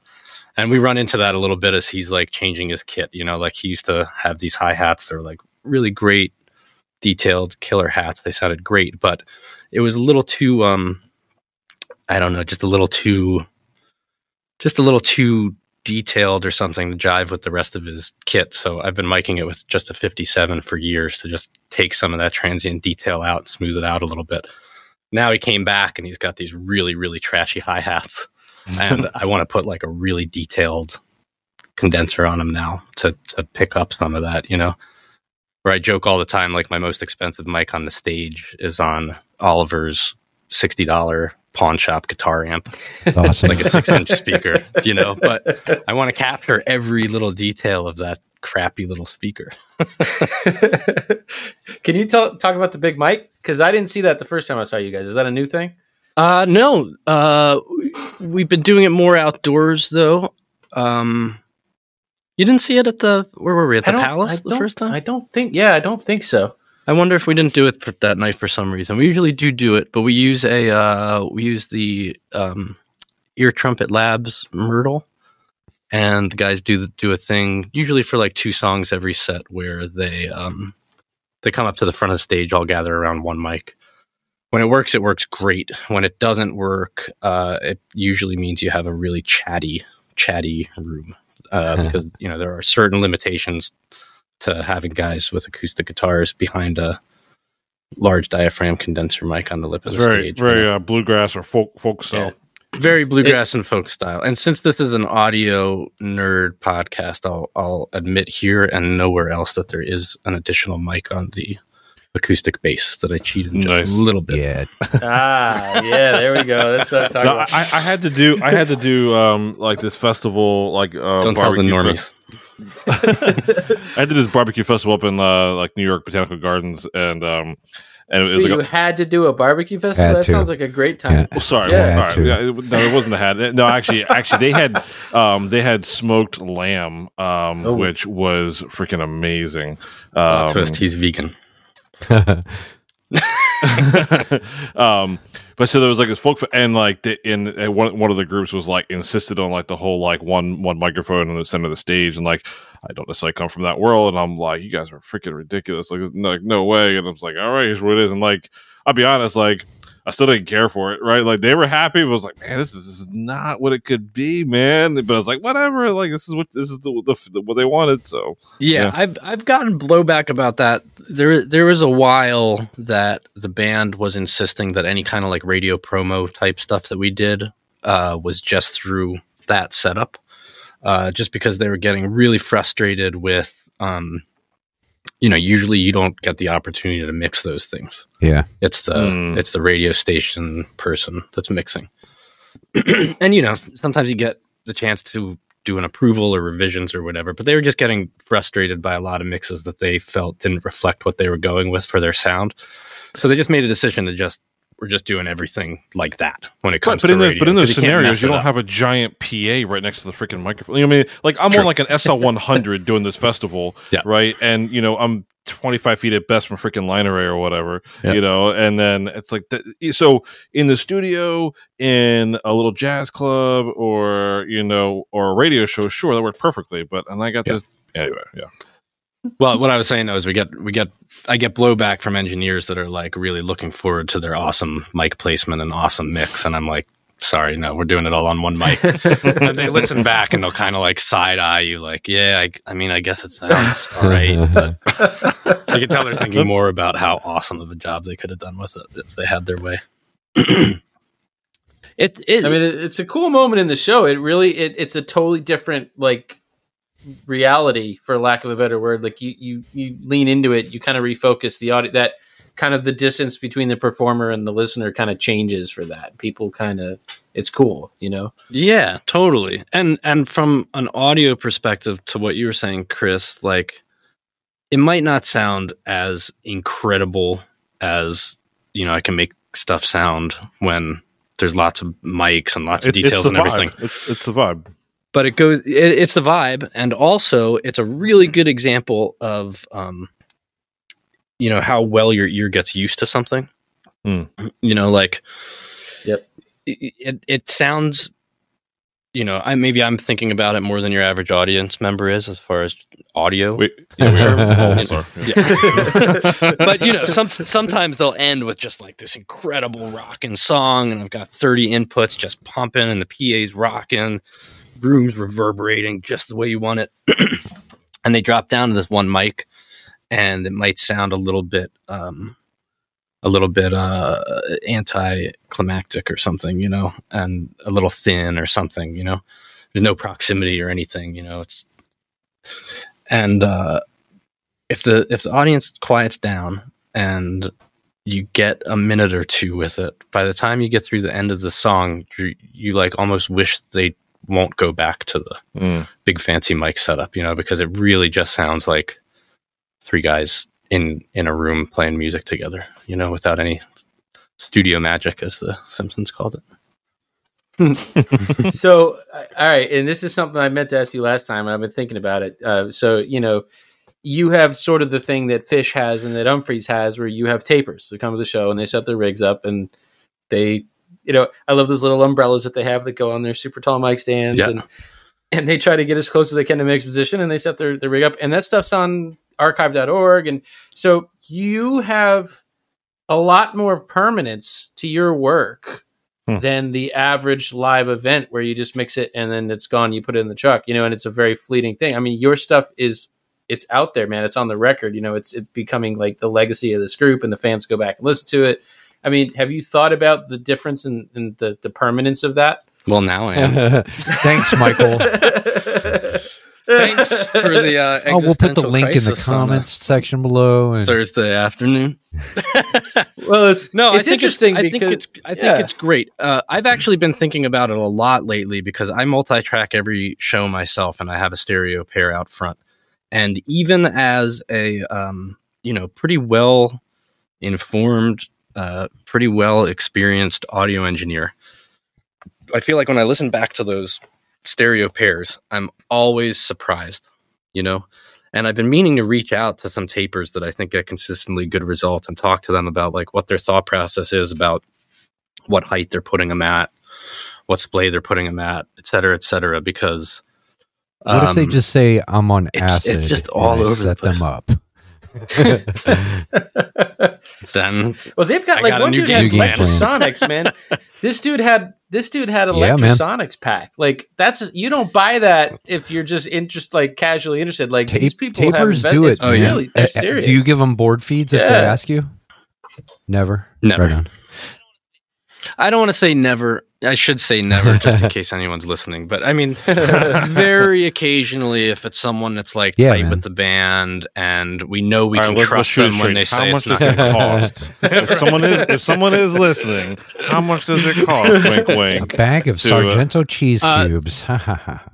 B: And we run into that a little bit as he's like changing his kit you know like he used to have these hi hats. That are like really great detailed killer hats. They sounded great but it was a little too um i don't know just a little too just a little too detailed or something to jive with the rest of his kit. So I've been miking it with just a 57 for years to just take some of that transient detail out and smooth it out a little bit. Now he came back and he's got these really, really trashy hi hats. And I want to put like a really detailed condenser on them now to, to pick up some of that, you know? Where I joke all the time, like my most expensive mic on the stage is on Oliver's $60 pawn shop guitar amp
A: It's awesome.
B: like a six inch speaker, you know, but I want to capture every little detail of that crappy little speaker.
D: can you tell, talk about the big mic because i didn't see that the first time i saw you guys is that a new thing
B: Uh, no, uh, we've been doing it more outdoors though. Um, you didn't see it at the, where were we? At the Palace
D: I
B: the first time?
D: i don't think yeah i don't think so
B: I wonder if we didn't do it for that night for some reason. We usually do do it, but we use a, uh, we use the, um, Ear Trumpet Labs Myrtle. And the guys do the, do a thing usually for like two songs every set where they um they come up to the front of the stage all gather around one mic when it works, it works great. When it doesn't work, uh, it usually means you have a really chatty, chatty room uh, because you know there are certain limitations to having guys with acoustic guitars behind a large diaphragm condenser mic on the lip of
C: It's
B: the
C: very
B: stage.
C: very uh, bluegrass or folk folk style.
B: very bluegrass and folk style. And since this is an audio nerd podcast, I'll I'll admit here and nowhere else that there is an additional mic on the acoustic bass that I cheated just
C: Nice.
B: a little bit.
A: Yeah.
D: ah, yeah, there we go. That's what I'm talking
C: No,
D: about.
C: I I had to do I had to do um like this festival like uh,
B: Don't tell the
C: barbecue
B: normies.
C: fest- I did this barbecue festival up in uh, like New York Botanical Gardens and um and it was
D: you
C: like a,
D: had to do a barbecue festival. That
A: to.
D: sounds like a great time.
C: Oh, sorry.
D: Yeah.
C: all right. Yeah, it, no, it wasn't the hat. No, actually, actually, they had um, they had smoked lamb, um,
D: Oh.
C: which was freaking amazing.
B: Plot
C: Um,
B: twist, he's vegan.
C: um, but so there was like this folk, and like the, in uh, one one of the groups was like insisted on like the whole like one one microphone in the center of the stage, and like I don't necessarily come from that world, and I'm like, you guys are freaking ridiculous, like, like no way, and I was like, all right, here's what it is, and like I'll be honest, like. I still didn't care for it, right? Like they were happy, but I was like, man, this is, this is not what it could be, man. But I was like, whatever. Like this is what this is the, the, the what they wanted. So
B: Yeah,
C: Yeah.
B: I've I've gotten blowback about that. There there was a while that the band was insisting that any kind of like radio promo type stuff that we did uh, was just through that setup, uh, just because they were getting really frustrated with, um, you know, usually you don't get the opportunity to mix those things.
A: Yeah.
B: It's the
C: Mm.
B: it's the radio station person that's mixing, and you know sometimes you get the chance to do an approval or revisions or whatever. But they were just getting frustrated by a lot of mixes that they felt didn't reflect what they were going with for their sound. So they just made a decision to just we're just doing everything like that when it comes
C: but
B: to
C: in those,
B: radio,
C: but in those
B: you
C: scenarios, you don't have a giant PA right next to the freaking microphone. You know what I mean? Like I'm
B: True.
C: on like an SL 100 doing this festival,
B: Yeah.
C: right? And you know I'm 25 feet at best from freaking line array or whatever,
B: Yeah.
C: you know. And then it's like that. So in the studio, in a little jazz club, or you know, or a radio show, sure, that worked perfectly. But and I got
B: Yeah.
C: this anyway. Yeah,
B: Well, what I was saying though is we get we get I get blowback from engineers that are like really looking forward to their awesome mic placement and awesome mix, and I'm like, sorry, no, we're doing it all on one mic. and they listen back and they'll kind of like side eye you, like, yeah, I, I mean, I guess it sounds all right, but I can tell they're thinking more about how awesome of a job they could have done with it if they had their way. it, it,
D: I mean, it, it's a cool moment in the show. It really, it, it's a totally different like reality, for lack of a better word. Like you, you, you lean into it. You kind of refocus the audio. That kind of the distance between the performer and the listener kind of changes for that. People kind of, it's cool, you know.
B: Yeah, totally. And and from an audio perspective to what you were saying, Chris, like it might not sound as incredible as you know I can make stuff sound when there's lots of mics and lots of
C: It-
B: details
C: the
B: and everything.
C: It's it's the vibe.
B: But it goes. It, it's the vibe, and also it's a really good example of um, you know how well your ear gets used to something.
C: Hmm.
B: You know, like
D: Yep.
B: It, it it sounds. You know, I maybe I'm thinking about it more than your average audience member is as far as audio.
C: We, yeah, we are. Sorry.
B: Yeah. but you know, some sometimes they'll end with just like this incredible rocking song, and I've got 30 inputs just pumping, and the PA's rocking, rooms reverberating just the way you want it, and they drop down to this one mic, and it might sound a little bit, um, a little bit uh, anticlimactic or something, you know, and a little thin or something, you know. There's no proximity or anything, you know. It's and uh, if the if the audience quiets down and you get a minute or two with it, by the time you get through the end of the song, you, you like almost wish they won't go back to the
C: Mm.
B: big fancy mic setup, you know, because it really just sounds like three guys in in a room playing music together, you know, without any studio magic, as the Simpsons called it.
D: so all right and this is something i meant to ask you last time and i've been thinking about it uh, so you know you have sort of the thing that Phish has and that Umphrey's has where you have tapers that come to the show and they set their rigs up and they you know i love those little umbrellas that they have that go on their super tall mic stands
B: Yeah.
D: and and they try to get as close as they can to mix position and they set their, their rig up and that stuff's on archive.org and so you have a lot more permanence to your work
C: Hmm.
D: than the average live event where you just mix it and then it's gone. You put it in the truck, you know, and it's a very fleeting thing. I mean, your stuff is it's out there, man. It's on the record. You know, it's it's becoming like the legacy of this group, and the fans go back and listen to it. I mean, have you thought about the difference in, in the the permanence of that?
B: Well, now I am.
A: Thanks, Michael.
B: Thanks for the. Uh,
A: oh, we'll put the link in the
B: crisis on
A: comments section below. And
B: Thursday afternoon.
D: Well, it's
B: No,
D: it's
B: I think
D: interesting
B: It's, I think it's I think
D: yeah.
B: it's great. Uh, I've actually been thinking about it a lot lately because I multi-track every show myself, and I have a stereo pair out front. And even as a um, you know pretty well informed, uh, pretty well experienced audio engineer, I feel like when I listen back to those stereo pairs, I'm always surprised. You know, and I've been meaning to reach out to some tapers that I think get consistently good results and talk to them about like what their thought process is about what height they're putting them at, what splay they're putting them at, et cetera, et cetera. Because
A: what if they
B: um,
A: just say I'm on
B: it's-
A: acid?
B: it's just
A: and
B: all
A: I
B: over the
A: set
B: place.
A: them up.
B: then
D: Well, they've got
B: I
D: like
B: got
D: one
B: new
D: dude
B: game
D: had
A: plan.
D: electrosonics, man. This dude had this dude had
A: Yeah,
D: electrosonics pack. Like that's you don't buy that if you're just interest like casually interested. Like
A: Tape-
D: these people have
A: tapers
D: invent-
A: do it.
D: it's
B: Oh, yeah.
D: really
A: Uh,
D: they're serious.
A: Do you give them board feeds if they ask you? Never.
B: Never.
A: Right on.
B: I don't want to say never. I should say never, just in case anyone's listening. But I mean, very occasionally, if it's someone that's like
A: Yeah,
B: tight
A: man.
B: with the band, and we know we
C: All
B: can
C: right, let's- let's
B: trust them when they
C: straight.
B: say
C: how
B: it's
C: much
B: not.
C: does it
B: gonna-
C: cost? if someone is if someone is listening, how much does it cost? Wink,
A: A bag of
C: To, uh,
A: Sargento cheese
B: uh,
A: cubes. Ha ha ha.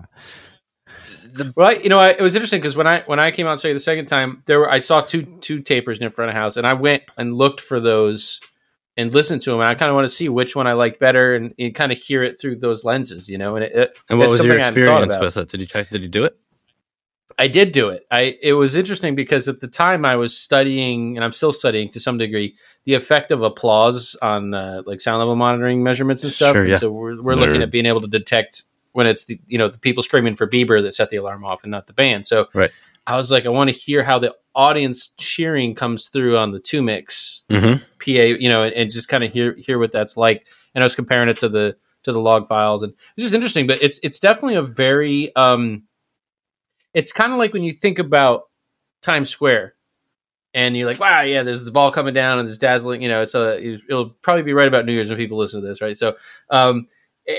B: The,
D: Well, I- you know, I, it was interesting because when I when I came out to say the second time, there were I saw two two tapers in front of the house, and I went and looked for those and listen to them. And I kind of want to see which one I like better, and, and kind of hear it through those lenses, you know. And it, it
B: and what
D: it's
B: was your
D: something I hadn't thought
B: experience with it? Did you try, did you do it?
D: I did do it. I it was interesting because at the time I was studying, and I'm still studying to some degree, the effect of applause on uh, like sound level monitoring measurements and stuff.
B: Sure,
D: And so we're we're looking at being able to detect when it's the you know the people screaming for Bieber that set the alarm off and not the band. So
B: Right.
D: I was like, I want to hear how the audience cheering comes through on the two mix
B: Mm-hmm.
D: PA, you know, and, and just kind of hear hear what that's like. And I was comparing it to the to the log files, and it's just interesting. But it's it's definitely a very um, it's kind of like when you think about Times Square, and you're like, wow, yeah, there's the ball coming down and there's dazzling. You know, it's a it'll probably be right about New Year's when people listen to this, right? So, um,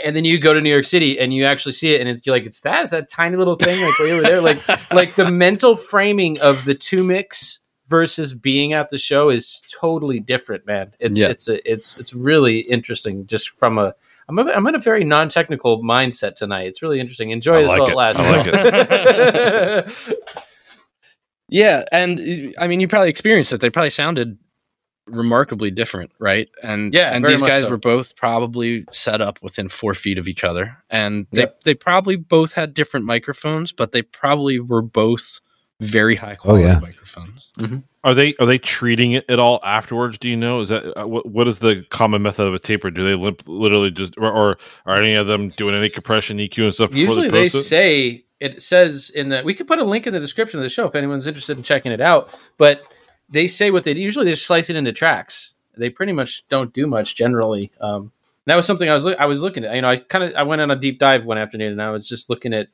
D: and then you go to New York City and you actually see it, and it's, you're like, it's that, it's that tiny little thing, like way over there, like like the mental framing of the two mix versus being at the show is totally different, man. It's
B: Yeah.
D: it's a, it's it's really interesting just from a I'm a, I'm in a very non technical mindset tonight. It's really interesting. Enjoy
C: I
D: this
C: like
D: while
C: it.
D: it lasts.
C: I like
B: Yeah, and I mean, you probably experienced it. They probably sounded remarkably different, right? And
D: Yeah,
B: and these guys
D: so.
B: were both probably set up within four feet of each other, and they
D: Yep.
B: they probably both had different microphones, but they probably were both very high quality
A: yeah.
B: microphones.
C: Are they are they treating it at all afterwards? Do you know? Is that uh, what, what is the common method of a taper? Do they limp, literally just or, or are any of them doing any compression, EQ, and stuff? before
D: Usually
C: they,
D: they
C: post it?
D: say it says in the we could put a link in the description of the show if anyone's interested in checking it out. But they say what they usually they just slice it into tracks. They pretty much don't do much generally. Um, that was something I was loo- I was looking at. You know, I kind of I went on a deep dive one afternoon and I was just looking at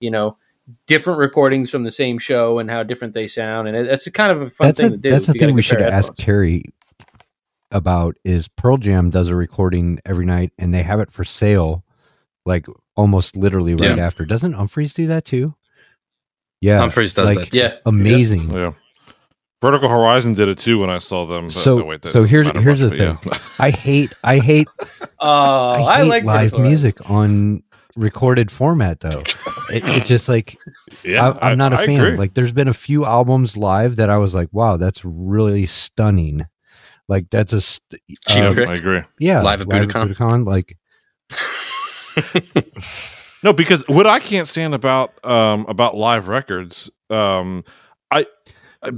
D: you know different recordings from the same show and how different they sound, and it, it's a kind of a fun
A: That's
D: thing
A: a,
D: to do.
A: that's the thing we should
D: compare
A: ask
D: headphones.
A: Carrie about is Pearl Jam does a recording every night and they have it for sale like almost literally right
B: Yeah.
A: after. Doesn't Umphrey's do that too? Yeah.
B: Umphrey's does
A: like,
B: that.
D: Yeah,
A: Amazing.
C: Yeah. Vertical Horizon did it too when I saw them. But,
A: So-
C: no, wait, that
A: so here's- here's
C: much,
A: the
C: but
A: I hate I hate
D: Oh,
A: I
D: I,
A: hate
D: like
A: live
D: Vertical Horizon.
A: music on recorded format though. It, it's just like
C: yeah,
A: I, I'm not a
C: a
A: fan. Like there's been a few albums live that I was like, wow, that's really stunning. Like that's a st- uh,
C: I agree.
A: yeah
B: Live at Budokan.
A: Budokan, Like
C: No, because what I can't stand about um about live records, um, I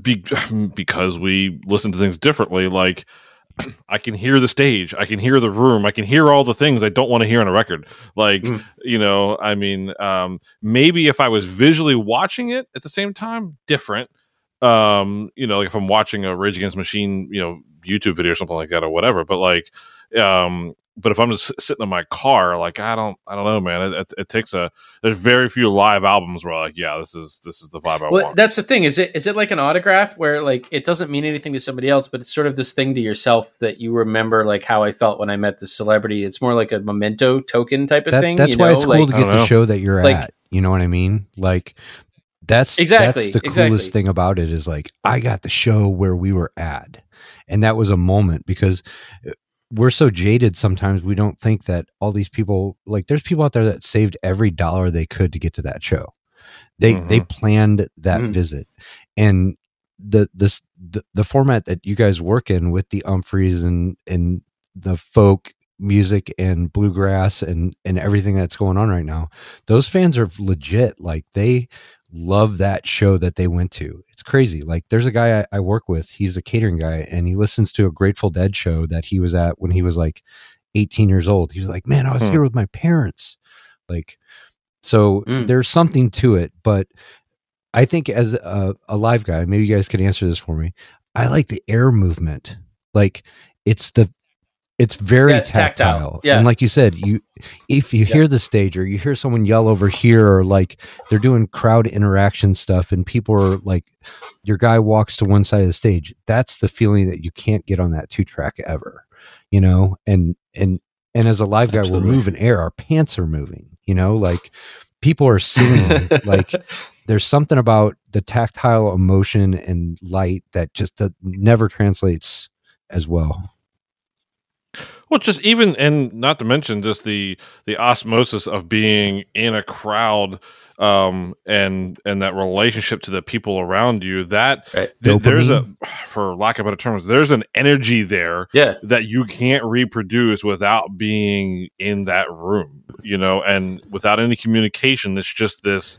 C: be, because we listen to things differently. Like I can hear the stage, I can hear the room, I can hear all the things I don't want to hear on a record. Like
B: Mm.
C: you know, I mean, um, maybe if I was visually watching it at the same time, different. Um, you know, like if I'm watching a Rage Against Machine, you know, YouTube video or something like that or whatever. But like, um, but if I'm just sitting in my car, like I don't, I don't know, man. It, it, it, takes a. There's very few live albums where like, yeah, this is this is the vibe I
D: well,
C: want.
D: That's the thing. Is it is it like an autograph where like it doesn't mean anything to somebody else, but it's sort of this thing to yourself that you remember, like how I felt when I met this celebrity. It's more like a memento token type of
A: that,
D: thing.
A: That's why
D: know?
A: it's cool
D: like,
A: to get the show that you're
D: like,
A: at. You know what I mean? Like that's
D: exactly
A: that's the
D: exactly.
A: coolest thing about it is like I got the show where we were at, and that was a moment because we're so jaded sometimes we don't think that all these people like there's people out there that saved every dollar they could to get to that show they mm-hmm. they planned that mm. visit and the this the, the format that you guys work in with the Umphrey's and and the folk music and bluegrass and and everything that's going on right now those fans are legit like they love that show that they went to. It's crazy. Like there's a guy I, I, work with, he's a catering guy, and he listens to a Grateful Dead show that he was at when he was like 18 years old. He was like, Man, I was hmm. here with my parents. Like, so mm. there's something to it. But I think as a, a live guy, maybe you guys could answer this for me. I like the air movement. Like it's the it's very
D: yeah, it's tactile.
A: tactile.
D: Yeah.
A: And like you said, you if you yeah. hear the stage or you hear someone yell over here or like they're doing crowd interaction stuff and people are like your guy walks to one side of the stage, that's the feeling that you can't get on that two track ever. You know? And and and as a live guy, Absolutely. we're moving air, our pants are moving, you know, like people are seeing like there's something about the tactile emotion and light that just uh, never translates as well.
C: Well, just even and not to mention just the the osmosis of being in a crowd um and and that relationship to the people around you that right. th- there's a for lack of better terms there's an energy there
D: yeah
C: that you can't reproduce without being in that room you know and without any communication it's just this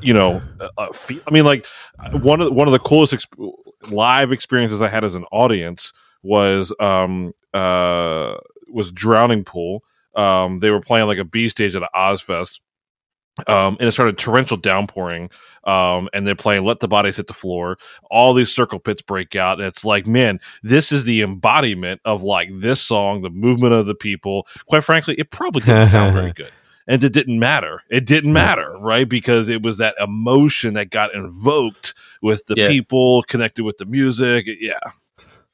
C: you know uh, i mean like one of the, one of the coolest exp- live experiences i had as an audience was um uh was Drowning Pool. Um, they were playing like a B stage at an Ozzfest. Um, and it started torrential downpouring. Um, and they're playing Let the Bodies Hit the Floor. All these circle pits break out. And it's like, man, this is the embodiment of like this song, the movement of the people. Quite frankly, it probably didn't sound very good. And it didn't matter. It didn't matter, right? Because it was that emotion that got invoked with the yeah. people, connected with the music. Yeah.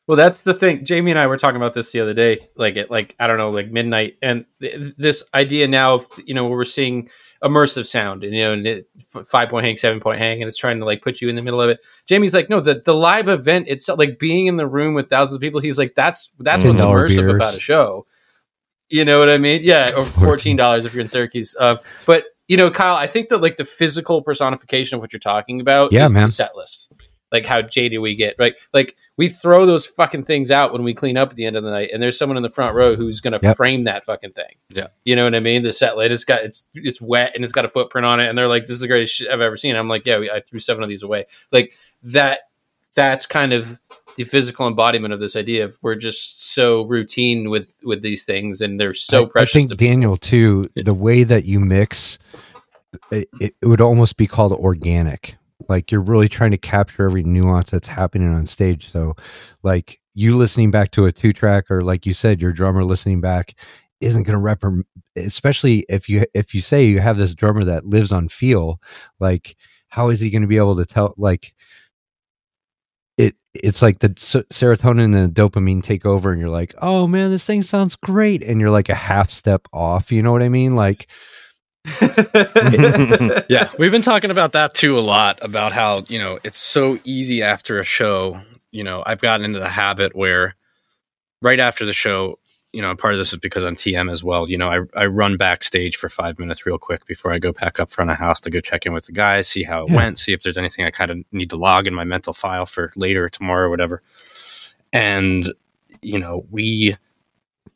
D: Well, that's the thing. Jamie and I were talking about this the other day, like at like I don't know, like midnight, and th- this idea now of you know where we're seeing immersive sound, and you know, and it, five point hang, seven point hang, and it's trying to like put you in the middle of it. Jamie's like, no, the the live event itself, like being in the room with thousands of people. He's like, that's that's what's immersive beers. about a show. You know what I mean? Yeah, or fourteen dollars if you're in Syracuse. Uh, but you know, Kyle, I think that like the physical personification of what you're talking about
A: yeah,
D: is
A: man.
D: the set list. Like how jaded we get, right? Like we throw those fucking things out when we clean up at the end of the night, and there's someone in the front row who's going to yep. frame that fucking thing.
B: Yeah,
D: you know what I mean. The set light, it's got it's it's wet and it's got a footprint on it, and they're like, "This is the greatest shit I've ever seen." I'm like, "Yeah, we, I threw seven of these away." Like that. That's kind of the physical embodiment of this idea of we're just so routine with with these things, and they're so I, precious.
A: I think to Daniel too. The way that you mix, it, it would almost be called organic like you're really trying to capture every nuance that's happening on stage. So like you listening back to a two track or like you said your drummer listening back isn't going to rep especially if you if you say you have this drummer that lives on feel like how is he going to be able to tell like it it's like the serotonin and the dopamine take over and you're like oh man this thing sounds great. And you're like a half step off you know what i mean? Like
B: yeah, we've been talking about that too a lot about how, you know, it's so easy after a show. You know, I've gotten into the habit where right after the show, you know, part of this is because I'm TM as well. You know, I, I run backstage for five minutes real quick before I go back up front of house to go check in with the guys, see how it yeah. went, see if there's anything I kind of need to log in my mental file for later, tomorrow, or whatever. And, you know, we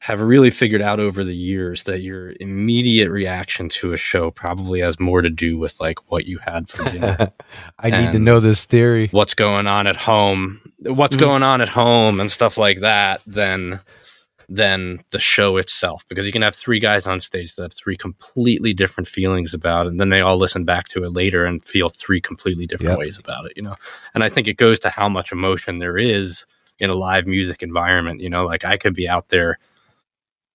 B: have really figured out over the years that your immediate reaction to a show probably has more to do with like what you had for dinner.
A: I need to know this theory.
B: What's going on at home? What's mm-hmm. going on at home and stuff like that than than the show itself because you can have three guys on stage that have three completely different feelings about it and then they all listen back to it later and feel three completely different yep. ways about it, you know. And I think it goes to how much emotion there is in a live music environment. You know, like I could be out there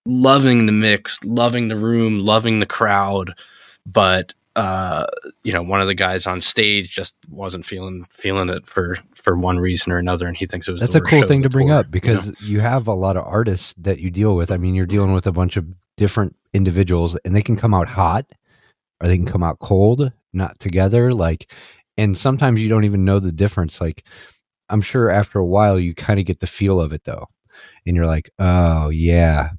B: loving the mix, loving the room, loving the crowd, but uh, you know, one of the guys on stage just wasn't feeling feeling it for for one reason or another, and he thinks it was
A: That's a cool thing to bring
B: tour,
A: up because
B: you know?
A: you have a lot of artists that you deal with. I mean, you're dealing with a bunch of different individuals and they can come out hot or they can come out cold, not together. Like, and sometimes you don't even know the difference. Like, I'm sure after a while you kind of get the feel of it though. And you're like, oh, yeah.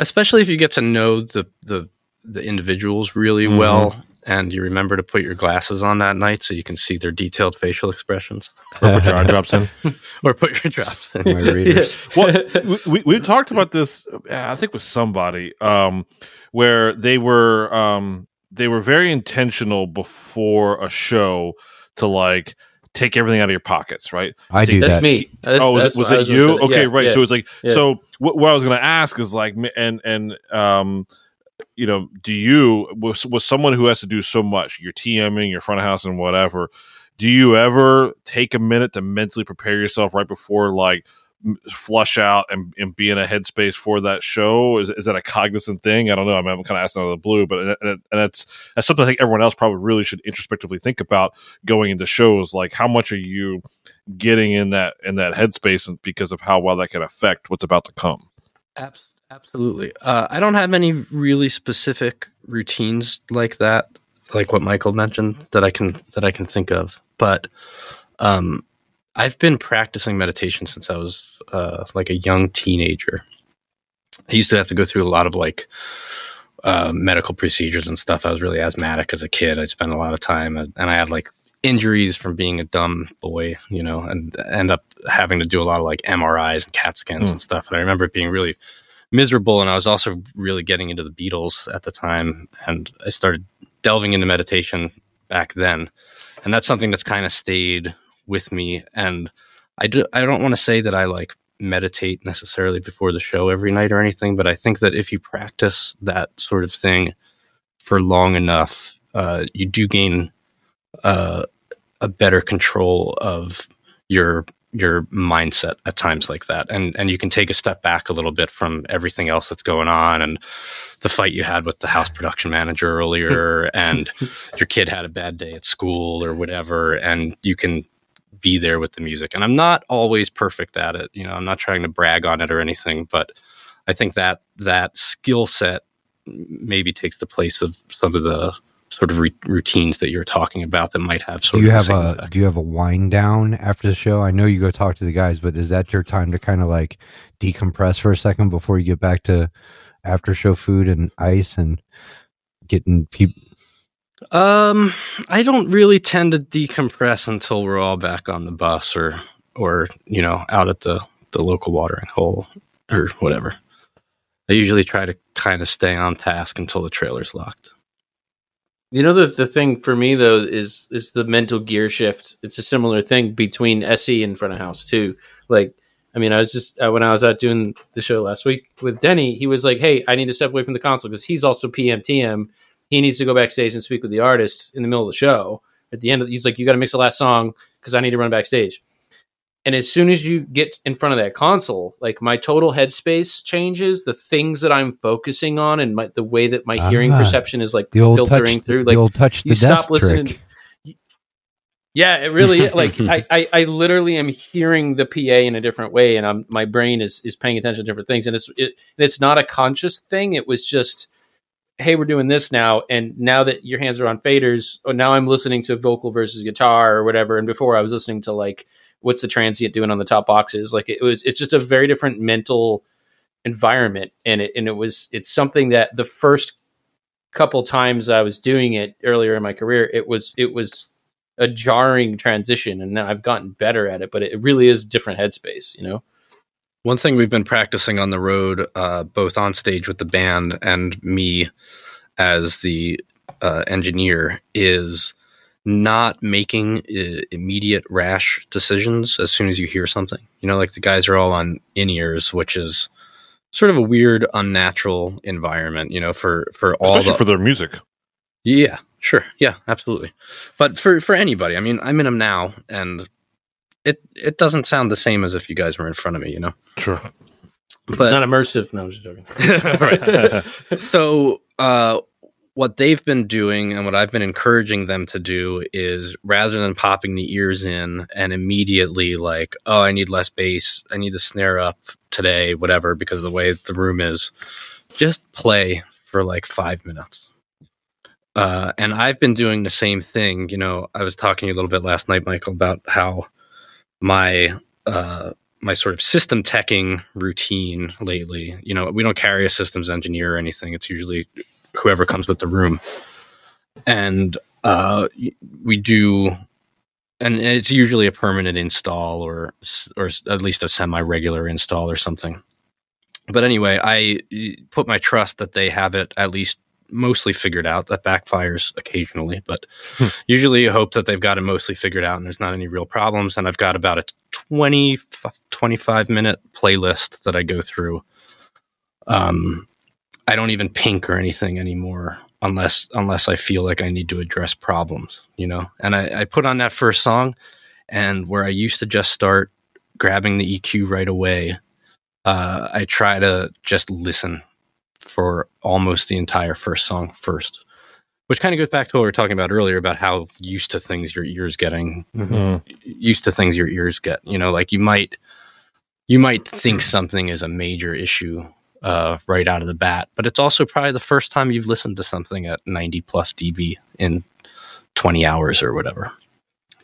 B: Especially if you get to know the the the individuals really
C: Mhm.
B: well and you remember to put your glasses on that night so you can see their detailed facial expressions
C: Or put your eye drops in.
B: or put your drops in
A: My readers.
C: well, we, we, we talked about this. uh, I think with somebody um, where they were um, they were very intentional before a show to like take everything out of your pockets, right?
A: I do
D: That's
A: that.
D: me. That's,
C: oh, was
D: that's
C: it, was
D: what
C: it
D: gonna
C: you? Okay,
D: Yeah,
C: right.
D: yeah.
C: So it's like
D: Yeah.
C: so. What, what I was going to ask is like, and and um, you know, do you was was someone who has to do so much, your TMing, your front of house, and whatever. Do you ever take a minute to mentally prepare yourself right before like m- flush out and, and be in a headspace for that show? Is, is that a cognizant thing? I don't know. I mean, I'm kind of asking out of the blue, but and, and, that's that's something I think everyone else probably really should introspectively think about going into shows. Like, how much are you getting in that in that headspace, because of how well that can affect what's about to come?
B: Absolutely. Uh, I don't have any really specific routines like that, like what Michael mentioned that I can that I can think of. But um, I've been practicing meditation since I was uh, like a young teenager. I used to have to go through a lot of like uh, medical procedures and stuff. I was really asthmatic as a kid. I spent a lot of time, and and I had like injuries from being a dumb boy, you know, and end up having to do a lot of like MRIs and CAT scans
C: Mm.
B: and stuff. And I remember it being really miserable. And I was also really getting into the Beatles at the time. And I started delving into meditation back then. And that's something that's kind of stayed with me. And I, do, I don't want to say that I like meditate necessarily before the show every night or anything, but I think that if you practice that sort of thing for long enough, uh, you do gain uh, a better control of your your mindset at times like that and and you can take a step back a little bit from everything else that's going on and the fight you had with the house production manager earlier and your kid had a bad day at school or whatever and you can be there with the music and i'm not always perfect at it you know i'm not trying to brag on it or anything but i think that that skill set maybe takes the place of some of the sort of re- routines that you're talking about that might have
A: Do you
B: of
A: have a
B: effect.
A: do you have a wind down after the show? I know you go talk to the guys, but is that your time to kind of like decompress for a second before you get back to after show food and ice and getting people?
B: Um, I don't really tend to decompress until we're all back on the bus or or you know out at the the local watering hole or whatever. I usually try to kind of stay on task until the trailer's locked.
D: You know the the thing for me though is is the mental gear shift. It's a similar thing between SE and front of house too. Like, I mean, I was just uh, when I was out doing the show last week with Denny, he was like, "Hey, I need to step away from the console because he's also PMTM. He needs to go backstage and speak with the artist in the middle of the show. At the end, of he's like, "You got to mix the last song because I need to run backstage." And as soon as you get in front of that console, like my total headspace changes, the things that I'm focusing on, and my, the way that my hearing
A: Ah,
D: perception is like filtering
A: touch,
D: through, like
A: old touch the
D: you stop listening.
A: trick.
D: Yeah, it really like I, I, I literally am hearing the PA in a different way, and I'm my brain is is paying attention to different things, and it's it, and it's not a conscious thing. It was just, hey, we're doing this now, and now that your hands are on faders, oh, now I'm listening to vocal versus guitar or whatever, and before I was listening to like what's the transient doing on the top boxes. Like it was, it's just a very different mental environment, and it and it was it's something that the first couple times I was doing it earlier in my career, it was it was a jarring transition and now I've gotten better at it, but it really is different headspace, you know?
B: One thing we've been practicing on the road, uh, both on stage with the band and me as the uh, engineer, is not making uh, immediate rash decisions as soon as you hear something. You know, like the guys are all on in ears, which is sort of a weird, unnatural environment. You know, for for all
C: Especially
B: the
C: for their music.
B: yeah, sure. Yeah, absolutely. But for for anybody, I mean, I'm in them now, and it it doesn't sound the same as if you guys were in front of me, you know.
C: Sure.
B: But
D: Not immersive. No, I'm just joking.
B: right. so uh, what they've been doing and what I've been encouraging them to do is rather than popping the ears in and immediately like, oh, I need less bass, I need the snare up today, whatever, because of the way the room is, just play for like five minutes. Uh, and I've been doing the same thing. You know, I was talking to you a little bit last night, Michael, about how my uh, my sort of system teching routine lately. You know, we don't carry a systems engineer or anything. It's usually whoever comes with the room, and uh, we do, and it's usually a permanent install or or at least a semi regular install or something. But anyway, I put my trust that they have it at least mostly figured out. That backfires occasionally, but hmm. usually I hope that they've got it mostly figured out and there's not any real problems. And I've got about a 20, 25 minute playlist that I go through. Um, I don't even pink or anything anymore unless unless I feel like I need to address problems, you know. And I, I put on that first song, and where I used to just start grabbing the EQ right away, uh, I try to just listen for almost the entire first song first, which kind of goes back to what we were talking about earlier about how used to things your ears getting mm-hmm. used to things your ears get. You know, like you might you might think something is a major issue uh, right out of the bat, but it's also probably the first time you've listened to something at 90 plus dB in 20 hours or whatever.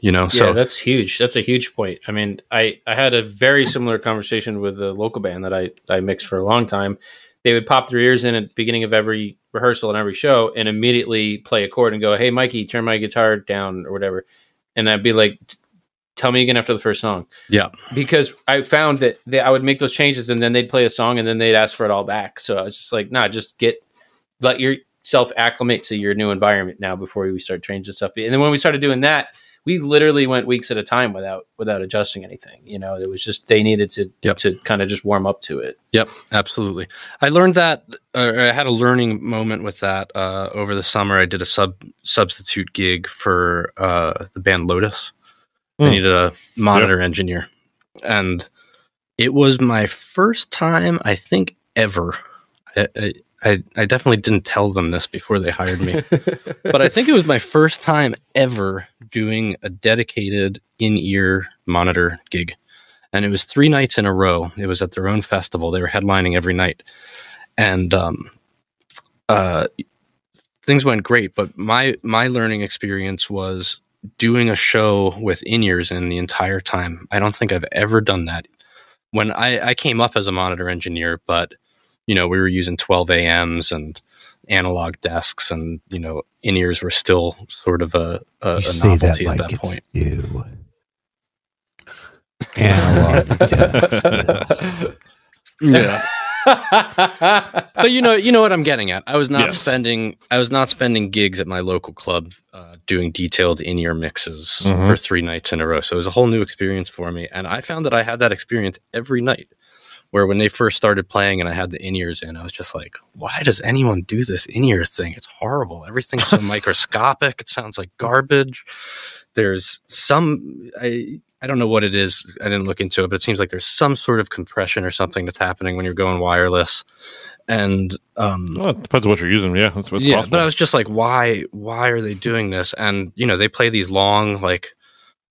B: You know,
D: yeah, so that's huge. That's a huge point. I mean, I, I had a very similar conversation with a local band that I, I mixed for a long time, they would pop their ears in at the beginning of every rehearsal and every show and immediately play a chord and go, Hey, Mikey, turn my guitar down or whatever. And I'd be like, Tell me again after the first song.
B: Yeah.
D: Because I found that they, I would make those changes and then they'd play a song and then they'd ask for it all back. So I was just like, Nah, just get, let yourself acclimate to your new environment now before we start changing stuff. And then when we started doing that, we literally went weeks at a time without without adjusting anything. You know, it was just they needed to yep. to kind of just warm up to it.
B: Yep, absolutely. I learned that. Uh, I had a learning moment with that uh, over the summer. I did a sub substitute gig for uh, the band Lotus. Mm. They hmm. needed a monitor yep. engineer, and it was my first time, I think, ever. I, I, I, I definitely didn't tell them this before they hired me, but I think it was my first time ever doing a dedicated in ear monitor gig. And it was three nights in a row. It was at their own festival. They were headlining every night. And um, uh, things went great. But my, my learning experience was doing a show with in ears in the entire time. I don't think I've ever done that. When I, I came up as a monitor engineer, but you know, we were using 12 AMs and analog desks, and you know, in ears were still sort of a, a, a novelty that at that point.
A: You analog desks.
B: yeah. but you know, you know what I'm getting at. I was not yes. spending, I was not spending gigs at my local club uh, doing detailed in-ear mixes mm-hmm. for three nights in a row. So it was a whole new experience for me, and I found that I had that experience every night where when they first started playing and I had the in ears in, I was just like, why does anyone do this in ear thing? It's horrible. Everything's so microscopic. It sounds like garbage. There's some, I, I don't know what it is. I didn't look into it, but it seems like there's some sort of compression or something that's happening when you're going wireless. And um,
C: well, it depends on what you're using. Yeah, that's what's
B: yeah.
C: Possible.
B: But I was just like, why? Why are they doing this? And you know, they play these long, like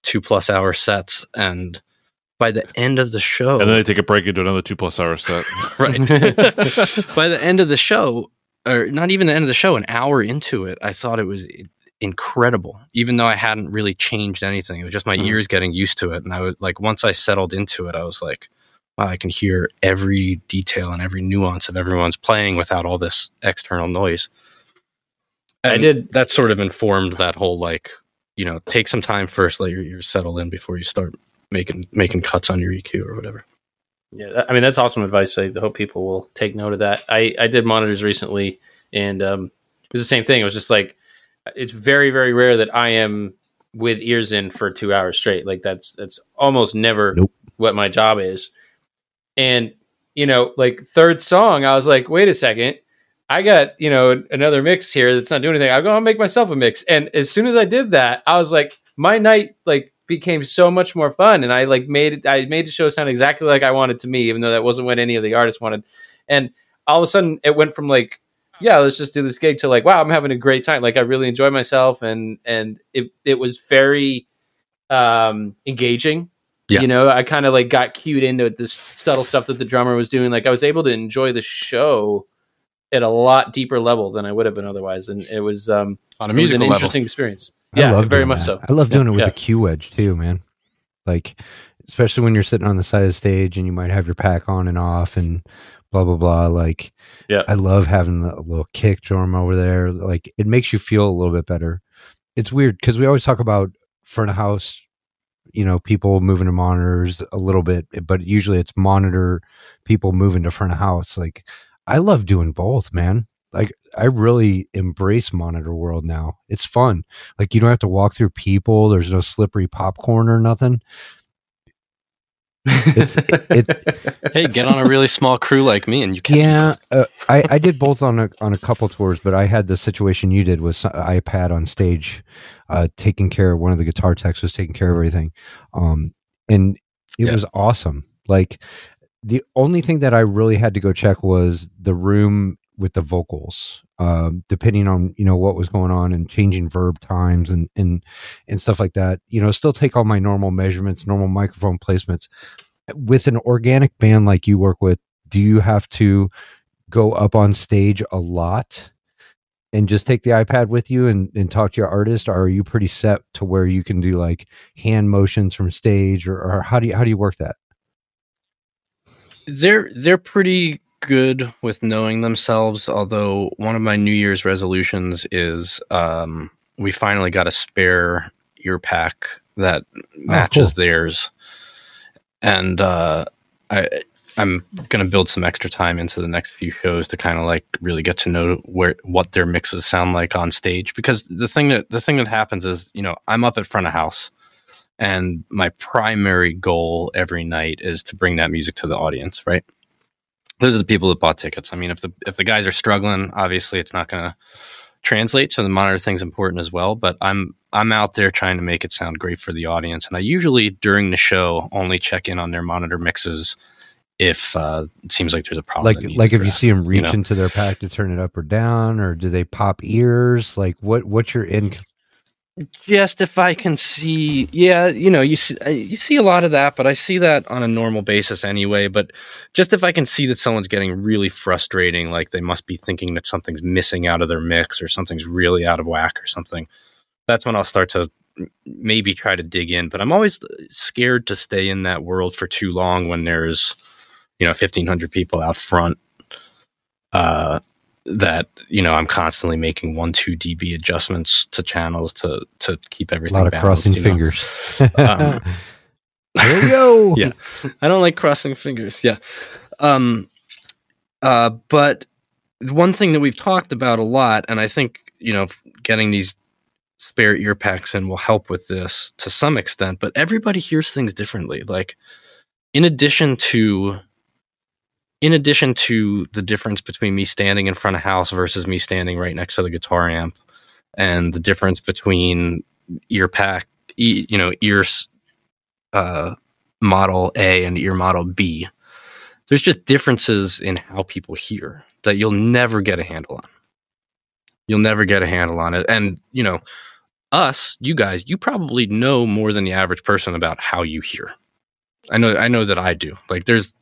B: two plus hour sets, and by the end of the show,
C: and then they take a break into another two plus hour set.
B: right. by the end of the show, or not even the end of the show, an hour into it, I thought it was incredible. Even though I hadn't really changed anything, it was just my mm. ears getting used to it. And I was like, once I settled into it, I was like, wow, I can hear every detail and every nuance of everyone's playing without all this external noise. And I did. That sort of informed that whole like, you know, take some time first, let your ears settle in before you start making making cuts on your EQ or whatever.
D: Yeah, I mean that's awesome advice. I hope people will take note of that. I I did monitors recently, and um, it was the same thing. It was just like it's very very rare that I am with ears in for two hours straight. Like that's that's almost never nope. what my job is. And you know, like third song, I was like, wait a second. I got, you know, another mix here that's not doing anything. I'll go and make myself a mix. And as soon as I did that, I was like, my night like became so much more fun. And i like made it i made the show sound exactly like i wanted to me even though that wasn't what any of the artists wanted. And all of a sudden it went from like yeah let's just do this gig to like wow i'm having a great time. Like i really enjoy myself and and it it was very um engaging.
B: Yeah.
D: you know i kind of like got cued into this subtle stuff that the drummer was doing. Like i was able to enjoy the show at a lot deeper level than i would have been otherwise. And it was um
B: on a
D: was an
B: level.
D: interesting experience yeah
A: love
D: very much
A: that.
D: so
A: I love doing it with
D: Yeah.
A: the cue wedge too, man. Like, especially when you're sitting on the side of the stage and you might have your pack on and off and blah blah blah. Like,
D: Yeah.
A: I love having a little kick drum over there. Like, it makes you feel a little bit better. It's weird because we always talk about front of house, you know, people moving to monitors a little bit, but usually it's monitor people moving to front of house. Like, I love doing both, man. Like, I really embrace monitor world now. It's fun. Like you don't have to walk through people. There's no slippery popcorn or nothing. It.
B: Hey, get on a really small crew like me, and you can.
A: yeah, uh, I I did both on a on a couple tours, but I had the situation you did with iPad on stage, uh, taking care of one of the guitar techs was taking care of everything, um, and it
B: Yeah.
A: was awesome. Like the only thing that I really had to go check was the room with the vocals, um, depending on you know what was going on and changing verb times and and and stuff like that. You know, still take all my normal measurements, normal microphone placements. With an organic band like you work with, do you have to go up on stage a lot and just take the iPad with you and, and talk to your artist? Or are you pretty set to where you can do like hand motions from stage or, or how do you how do you work that?
B: they're they're pretty good with knowing themselves. Although one of my New Year's resolutions is um, we finally got a spare ear pack that matches theirs, and uh, I I'm gonna build some extra time into the next few shows to kind of like really get to know where what their mixes sound like on stage. Because the thing that the thing that happens is you know I'm up at front of house and my primary goal every night is to bring that music to the audience right those are the people that bought tickets i mean if the if the guys are struggling obviously it's not going to translate so the monitor thing's important as well but i'm i'm out there trying to make it sound great for the audience and i usually during the show only check in on their monitor mixes if uh, it seems like there's a problem
A: Like like if you see them reach
B: know?
A: into their pack to turn it up or down, or do they pop ears? Like what what's your in?
B: Just if I can see, yeah, you know, you see, uh, you see a lot of that, but I see that on a normal basis anyway. But just if I can see that someone's getting really frustrating, like they must be thinking that something's missing out of their mix or something's really out of whack or something, that's when I'll start to maybe try to dig in. But I'm always scared to stay in that world for too long when there's, you know, 1,500 people out front. Uh, that you know I'm constantly making one two dB adjustments to channels to to keep
A: A
B: everything
A: lot of
B: balanced,
A: crossing
B: you know?
A: fingers.
B: Um,
A: there we go.
B: Yeah. I don't like crossing fingers. Yeah. Um uh but one thing that we've talked about a lot and I think, you know, getting these spare ear packs in will help with this to some extent, but everybody hears things differently. Like in addition to in addition to the difference between me standing in front of house versus me standing right next to the guitar amp and the difference between ear pack you know ears uh model A and ear model B. There's just differences in how people hear that you'll never get a handle on. You'll never get a handle on it. And, you know, us, you guys, you probably know more than the average person about how you hear. I know I know that I do. Like there's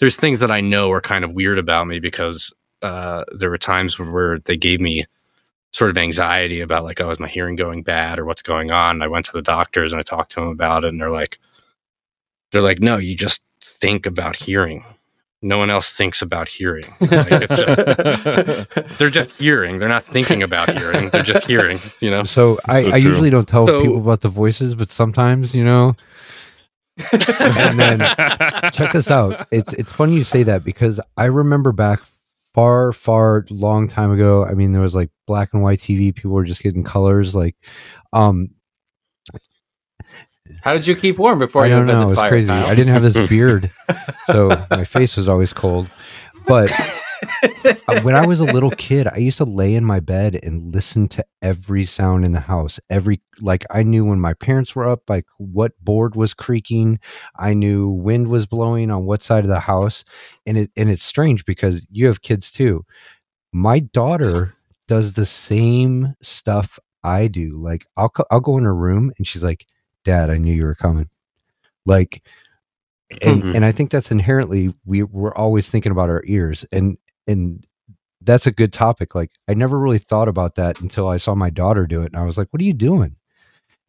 B: there's things that I know are kind of weird about me because uh there were times where they gave me sort of anxiety about like, oh, is my hearing going bad or what's going on? And I went to the doctors and I talked to them about it and they're like, they're like, no, you just think about hearing. No one else thinks about hearing. Like, it's just, they're just hearing. They're not thinking about hearing. They're just hearing. You know.
A: So I,
C: So
A: I
C: true.
A: usually don't tell
B: So-
A: people about the voices, but sometimes, you know, and then check this out. It's it's funny you say that because I remember back far, far long time ago. I mean, there was like black and white TV. People were just getting colors. Like, um,
D: How did you keep warm before
A: I don't know. It was
D: fire?
A: crazy.
D: Kyle?
A: I didn't have this beard, so my face was always cold. But when I was a little kid, I used to lay in my bed and listen to every sound in the house. Every like I knew when my parents were up, like what board was creaking. I knew wind was blowing on what side of the house. And it and it's strange because you have kids too. My daughter does the same stuff I do. Like I'll I'll go in her room and she's like, "Dad, I knew you were coming." Like and
B: Mhm.
A: and I think that's inherently we we're always thinking about our ears and and that's a good topic. Like I never really thought about that until I saw my daughter do it and I was like, "What are you doing?"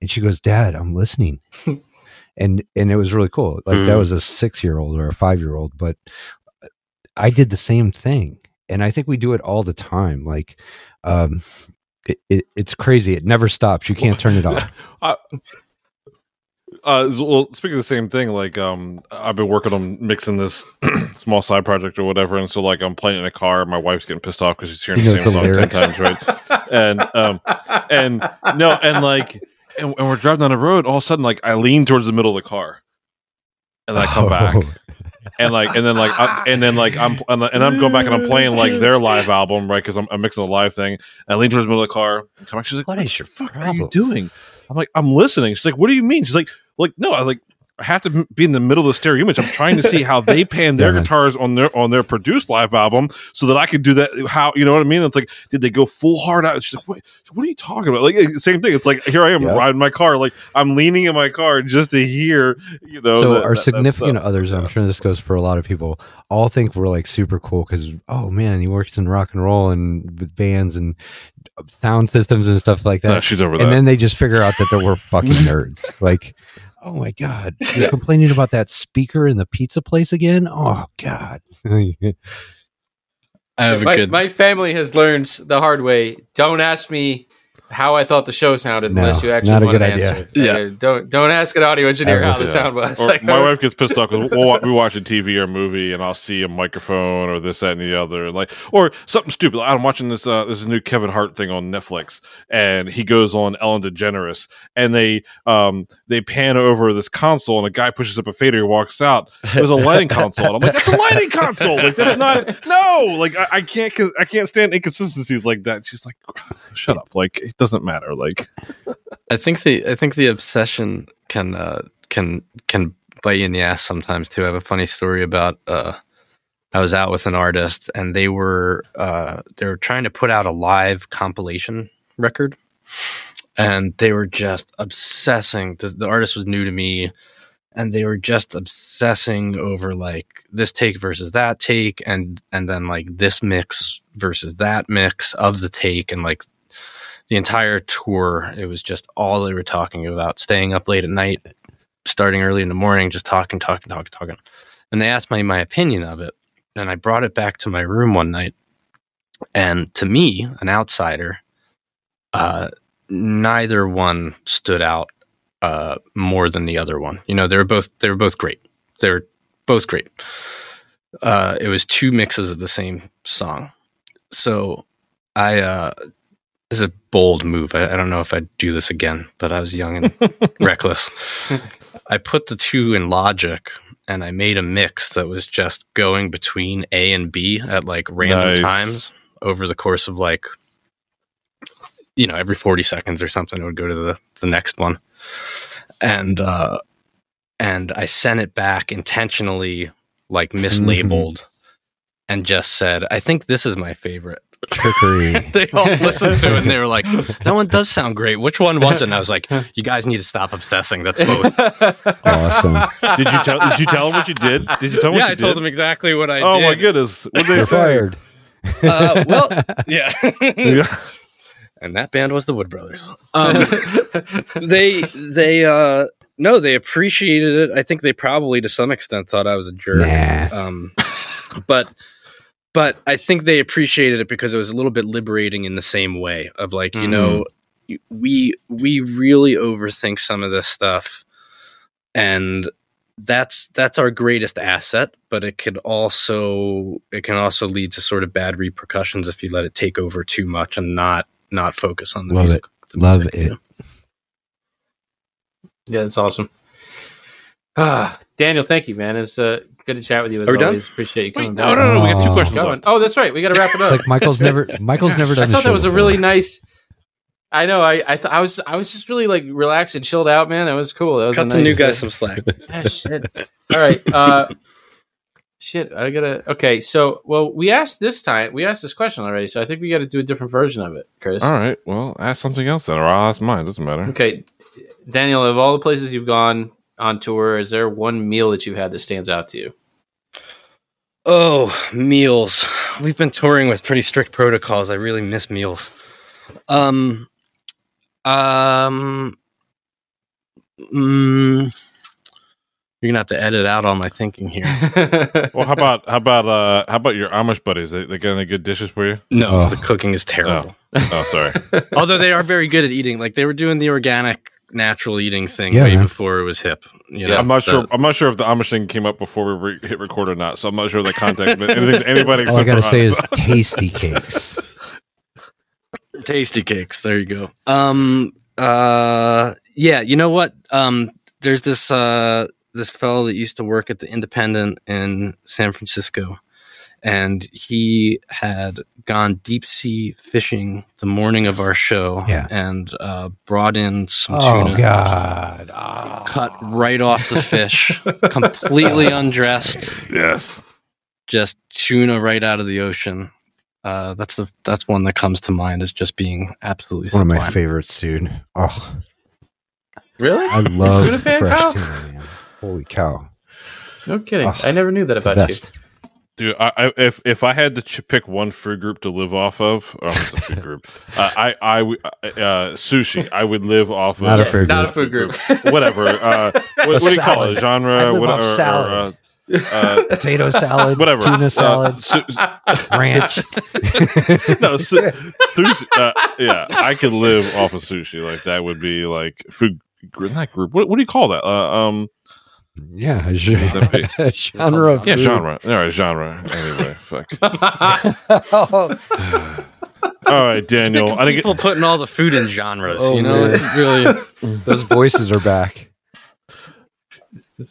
A: And she goes, "Dad, I'm listening." and and it was really cool. Like that
B: Mm.
A: was a 6-year-old or a 5-year-old, but I did the same thing. And I think we do it all the time. Like um it, it, it's crazy. It never stops. You can't turn it off.
C: Uh, well, speaking of the same thing, like um, I've been working on mixing this small side project or whatever, and so like I'm playing in a car. My wife's getting pissed off because she's hearing the same song ten times, right? And um, and no, and like, and, and we're driving down the road. All of a sudden, like I lean towards the middle of the car, and I come back,
A: Oh.
C: and like, and then like, I, and then like I'm and I'm going back and I'm playing like their live album, right? Because I'm, I'm mixing a live thing. And I lean towards the middle of the car. And come back. She's like,
A: What
C: "What,
A: is your
C: fuck are you doing?" I'm like, "I'm listening." She's like, "What do you mean?" She's like, "Like no, I like." I have to be in the middle of the stereo image. I'm trying to see how they pan their
A: Yeah.
C: guitars on their on their produced live album, so that I could do that. How you know what I mean? It's like, did they go full hard out? She's like, what? What are you talking about? Like eh, same thing. It's like here I am
A: Yeah.
C: riding my car, like I'm leaning in my car just to hear. You know,
A: so
C: that-
A: our
C: that- that
A: significant.
C: So,
A: others i'm sure this goes for a lot of people all think we're like super cool because oh man he works in rock and roll and with bands and uh, sound systems and stuff like that
C: No, she's over that.
A: and then they just figure out that they we're fucking nerds like oh my god you're complaining about that speaker in the pizza place again oh god
B: I have a
D: my,
B: good.
D: my family has learned the hard way. Don't ask me how I thought the show sounded
A: No,
D: unless you actually
A: not a
D: want
A: good
D: an
A: idea.
D: answer.
B: Yeah.
D: Uh, don't don't ask an audio engineer how the
C: Yeah.
D: sound was. Like,
C: my wife gets pissed off because we'll, wa- we watch a TV or a movie and I'll see a microphone or this, that, and the other, like or something stupid. I'm watching this uh, this new Kevin Hart thing on Netflix, and he goes on Ellen DeGeneres, and they um they pan over this console, and a guy pushes up a fader, he walks out. There's a lighting console, and I'm like, that's a lighting console. Like that's not no. Like I, I can't I can't stand inconsistencies like that. She's like, shut up. Like doesn't matter. Like
B: I think the I think the obsession can uh, can can bite you in the ass sometimes too. I have a funny story about uh, I was out with an artist and they were uh, they were trying to put out a live compilation record, and they were just obsessing. The, the artist was new to me, and they were just obsessing over like this take versus that take, and and then like this mix versus that mix of the take, and like the entire tour, it was just all they were talking about. Staying up late at night, starting early in the morning, just talking, talking, talking, talking. And they asked me my opinion of it, and I brought it back to my room one night. And to me, an outsider, uh, neither one stood out uh, more than the other one. You know, they were both they were both great. They were both great. Uh, it was two mixes of the same song. So I uh, this is a bold move. I, I don't know if I'd do this again, but I was young and reckless. I put the two in Logic and I made a mix that was just going between A and B at like random
C: Nice.
B: times over the course of like, you know, every 40 seconds or something, it would go to the, the next one. And, uh, and I sent it back intentionally, like mislabeled, and just said, I think this is my favorite
A: trickery
B: they all listened to it and they were like, that one does sound great. Which one was it? And I was like, you guys need to stop obsessing. That's both.
A: awesome
C: did you tell did you tell him what you did? Did you tell him
B: yeah,
C: what
B: I
C: you
B: told
C: did?
B: them exactly what I
C: oh
B: did.
C: my goodness! What they
A: you're fired
B: Uh, well, yeah.
C: Yeah.
B: and that band was the Wood Brothers. Um, they, they, uh, no, they appreciated it. I think they probably to some extent thought I was a jerk.
A: nah
B: Um, but but I think they appreciated it because it was a little bit liberating in the same way of like you know we we really overthink some of this stuff and that's that's our greatest asset but it could also it can also lead to sort of bad repercussions if you let it take over too much and not not focus on the
A: Love
B: music the
A: Love
B: music, you
A: it.
B: know?
D: Yeah, that's awesome. Ah, Daniel, thank you, man. It's uh, Good to chat with you as
B: Are we done?
D: always. Appreciate you coming
C: Wait,
D: back.
C: no, no, no. We got two questions
D: Going.
C: left.
D: Oh, that's right. We got to wrap it up.
A: Like Michael's never Michael's never done. I
D: thought that
A: show
D: was a really nice. I know. I I, th- I was I was just really like relaxed and chilled out, man. That was cool. That was a
B: Cut the
D: nice,
B: new
D: uh,
B: guy some slack.
D: Ah, shit. All right. Uh, shit. I gotta. Okay. So, well, we asked this time. We asked this question already. So I think we got to do a different version of it, Chris.
C: All right. Well, ask something else then, or I'll ask mine. Doesn't matter.
D: Okay, Daniel. Of all the places you've gone on tour, is there one meal that you've had that stands out to you?
B: Oh, meals. We've been touring with pretty strict protocols. I really miss meals. Um, um, mm, you're gonna have to edit out all my thinking here.
C: Well, how about how about uh how about your Amish buddies? They, they got any good dishes for you?
B: No,
A: Oh.
B: the cooking is terrible.
C: Oh, sorry.
B: Although they are very good at eating. Like they were doing the organic, natural eating thing
A: Yeah,
B: way
A: man.
B: before it was hip. You know,
C: I'm not
B: the-
C: sure. I'm not sure if the Amish thing came up before we re- hit record or not. So I'm not sure the context. but anything, anybody
A: All I gotta
C: for
A: say is
B: Tastykakes. Tastykakes. There you go. Um. Uh. Yeah. You know what? Um. There's this. Uh. This fellow that used to work at the Independent in San Francisco, and he had gone deep sea fishing the morning of our show.
A: Yeah.
B: And uh, brought in some
A: Oh
B: tuna.
A: God! Ah.
B: Cut right off the fish, completely undressed,
C: yes.
B: just tuna right out of the ocean. Uh, that's the that's one that comes to mind as just being absolutely
A: One of my favorites, dude. Oh,
D: Really?
A: I love
D: Tuna
A: fresh
D: Kyle?
A: tuna. Man. Holy cow!
D: No kidding.
A: Oh,
D: I never knew that
A: It's the
D: about you.
A: Best.
C: Dude, I, I, if if I had to ch- pick one food group to live off of, oh, it's a food group. Uh, I I w- uh, sushi. I would live off
A: Not
C: of
A: a food
D: Not
A: group.
D: a food group.
C: whatever. Uh, what, what do you call it?
A: salad. I
C: Genre?
A: live
C: What,
A: off
C: or- or,
A: salad.
C: uh, uh,
A: Potato salad,
C: whatever.
A: tuna
C: Uh,
A: salad,
C: su-
A: ranch.
C: no, su- sushi. Uh, yeah, I could live off of sushi. Like that would be like food. gr- Not group. What, what do you call that? Uh, um,
A: yeah, a
C: Would
A: gen-
C: that be?
A: a genre of
C: yeah,
A: food.
C: genre. All right, genre. Anyway, fuck.
A: Oh,
C: All right, Daniel. I think
B: people putting all the food in genres.
A: Oh,
B: you know, really.
A: those voices are back.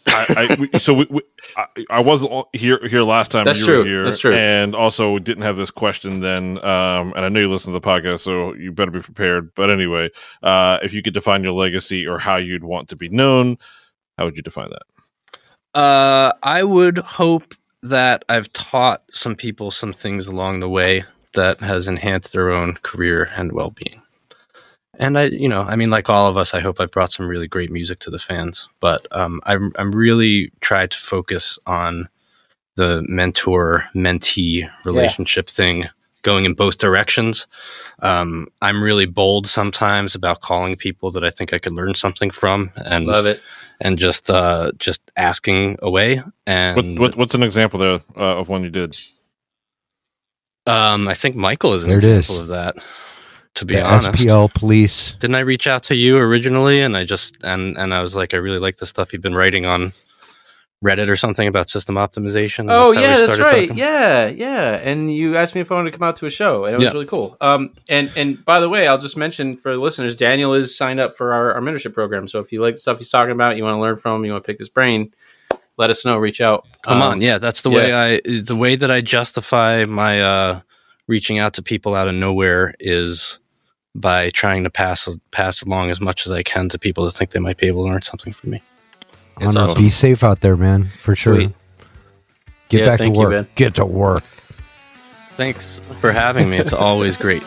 C: I, I we, so we, we, I, I wasn't here here last time.
D: That's
C: you
D: true.
C: Were here,
D: That's true.
C: And also didn't have this question then. Um, and I know you listen to the podcast, so you better be prepared. But anyway, uh, if you could define your legacy or how you'd want to be known, how would you define that?
B: Uh, I would hope that I've taught some people some things along the way that has enhanced their own career and well-being. And I, you know, I mean, like all of us, I hope I've brought some really great music to the fans. But um, I'm, I'm really tried to focus on the mentor-mentee relationship thing, going in both directions. Um, I'm really bold sometimes about calling people that I think I could learn something from, and
D: Love it.
B: And just uh just asking away and
C: what what's an example there uh, of one you did?
B: um i think michael is an
A: There
B: example
A: is.
B: of that to be
A: The
B: honest
A: SPL police.
B: didn't i reach out to you originally and i just and and i was like i really like the stuff you've been writing on reddit or something about system optimization
D: Oh
B: we
D: yeah, that's right.
B: talking.
D: Yeah, yeah. And you asked me if I wanted to come out to a show, and it was
B: Yeah.
D: really cool. Um, and and by the way, I'll just mention for the listeners, Daniel is signed up for our, our mentorship program. So if you like the stuff he's talking about, you want to learn from, him, you want to pick his brain, let us know. Reach out.
B: come
D: Um,
B: on yeah that's the way i the way that i justify my uh reaching out to people out of nowhere is by trying to pass pass along as much as i can to people that think they might be able to learn something from me It's awesome.
A: Be safe out there, man. For sure.
D: Sweet.
A: Get
D: Yeah,
A: back to
D: you,
A: work.
D: Ben.
A: Get to work.
B: thanks for having me it's always great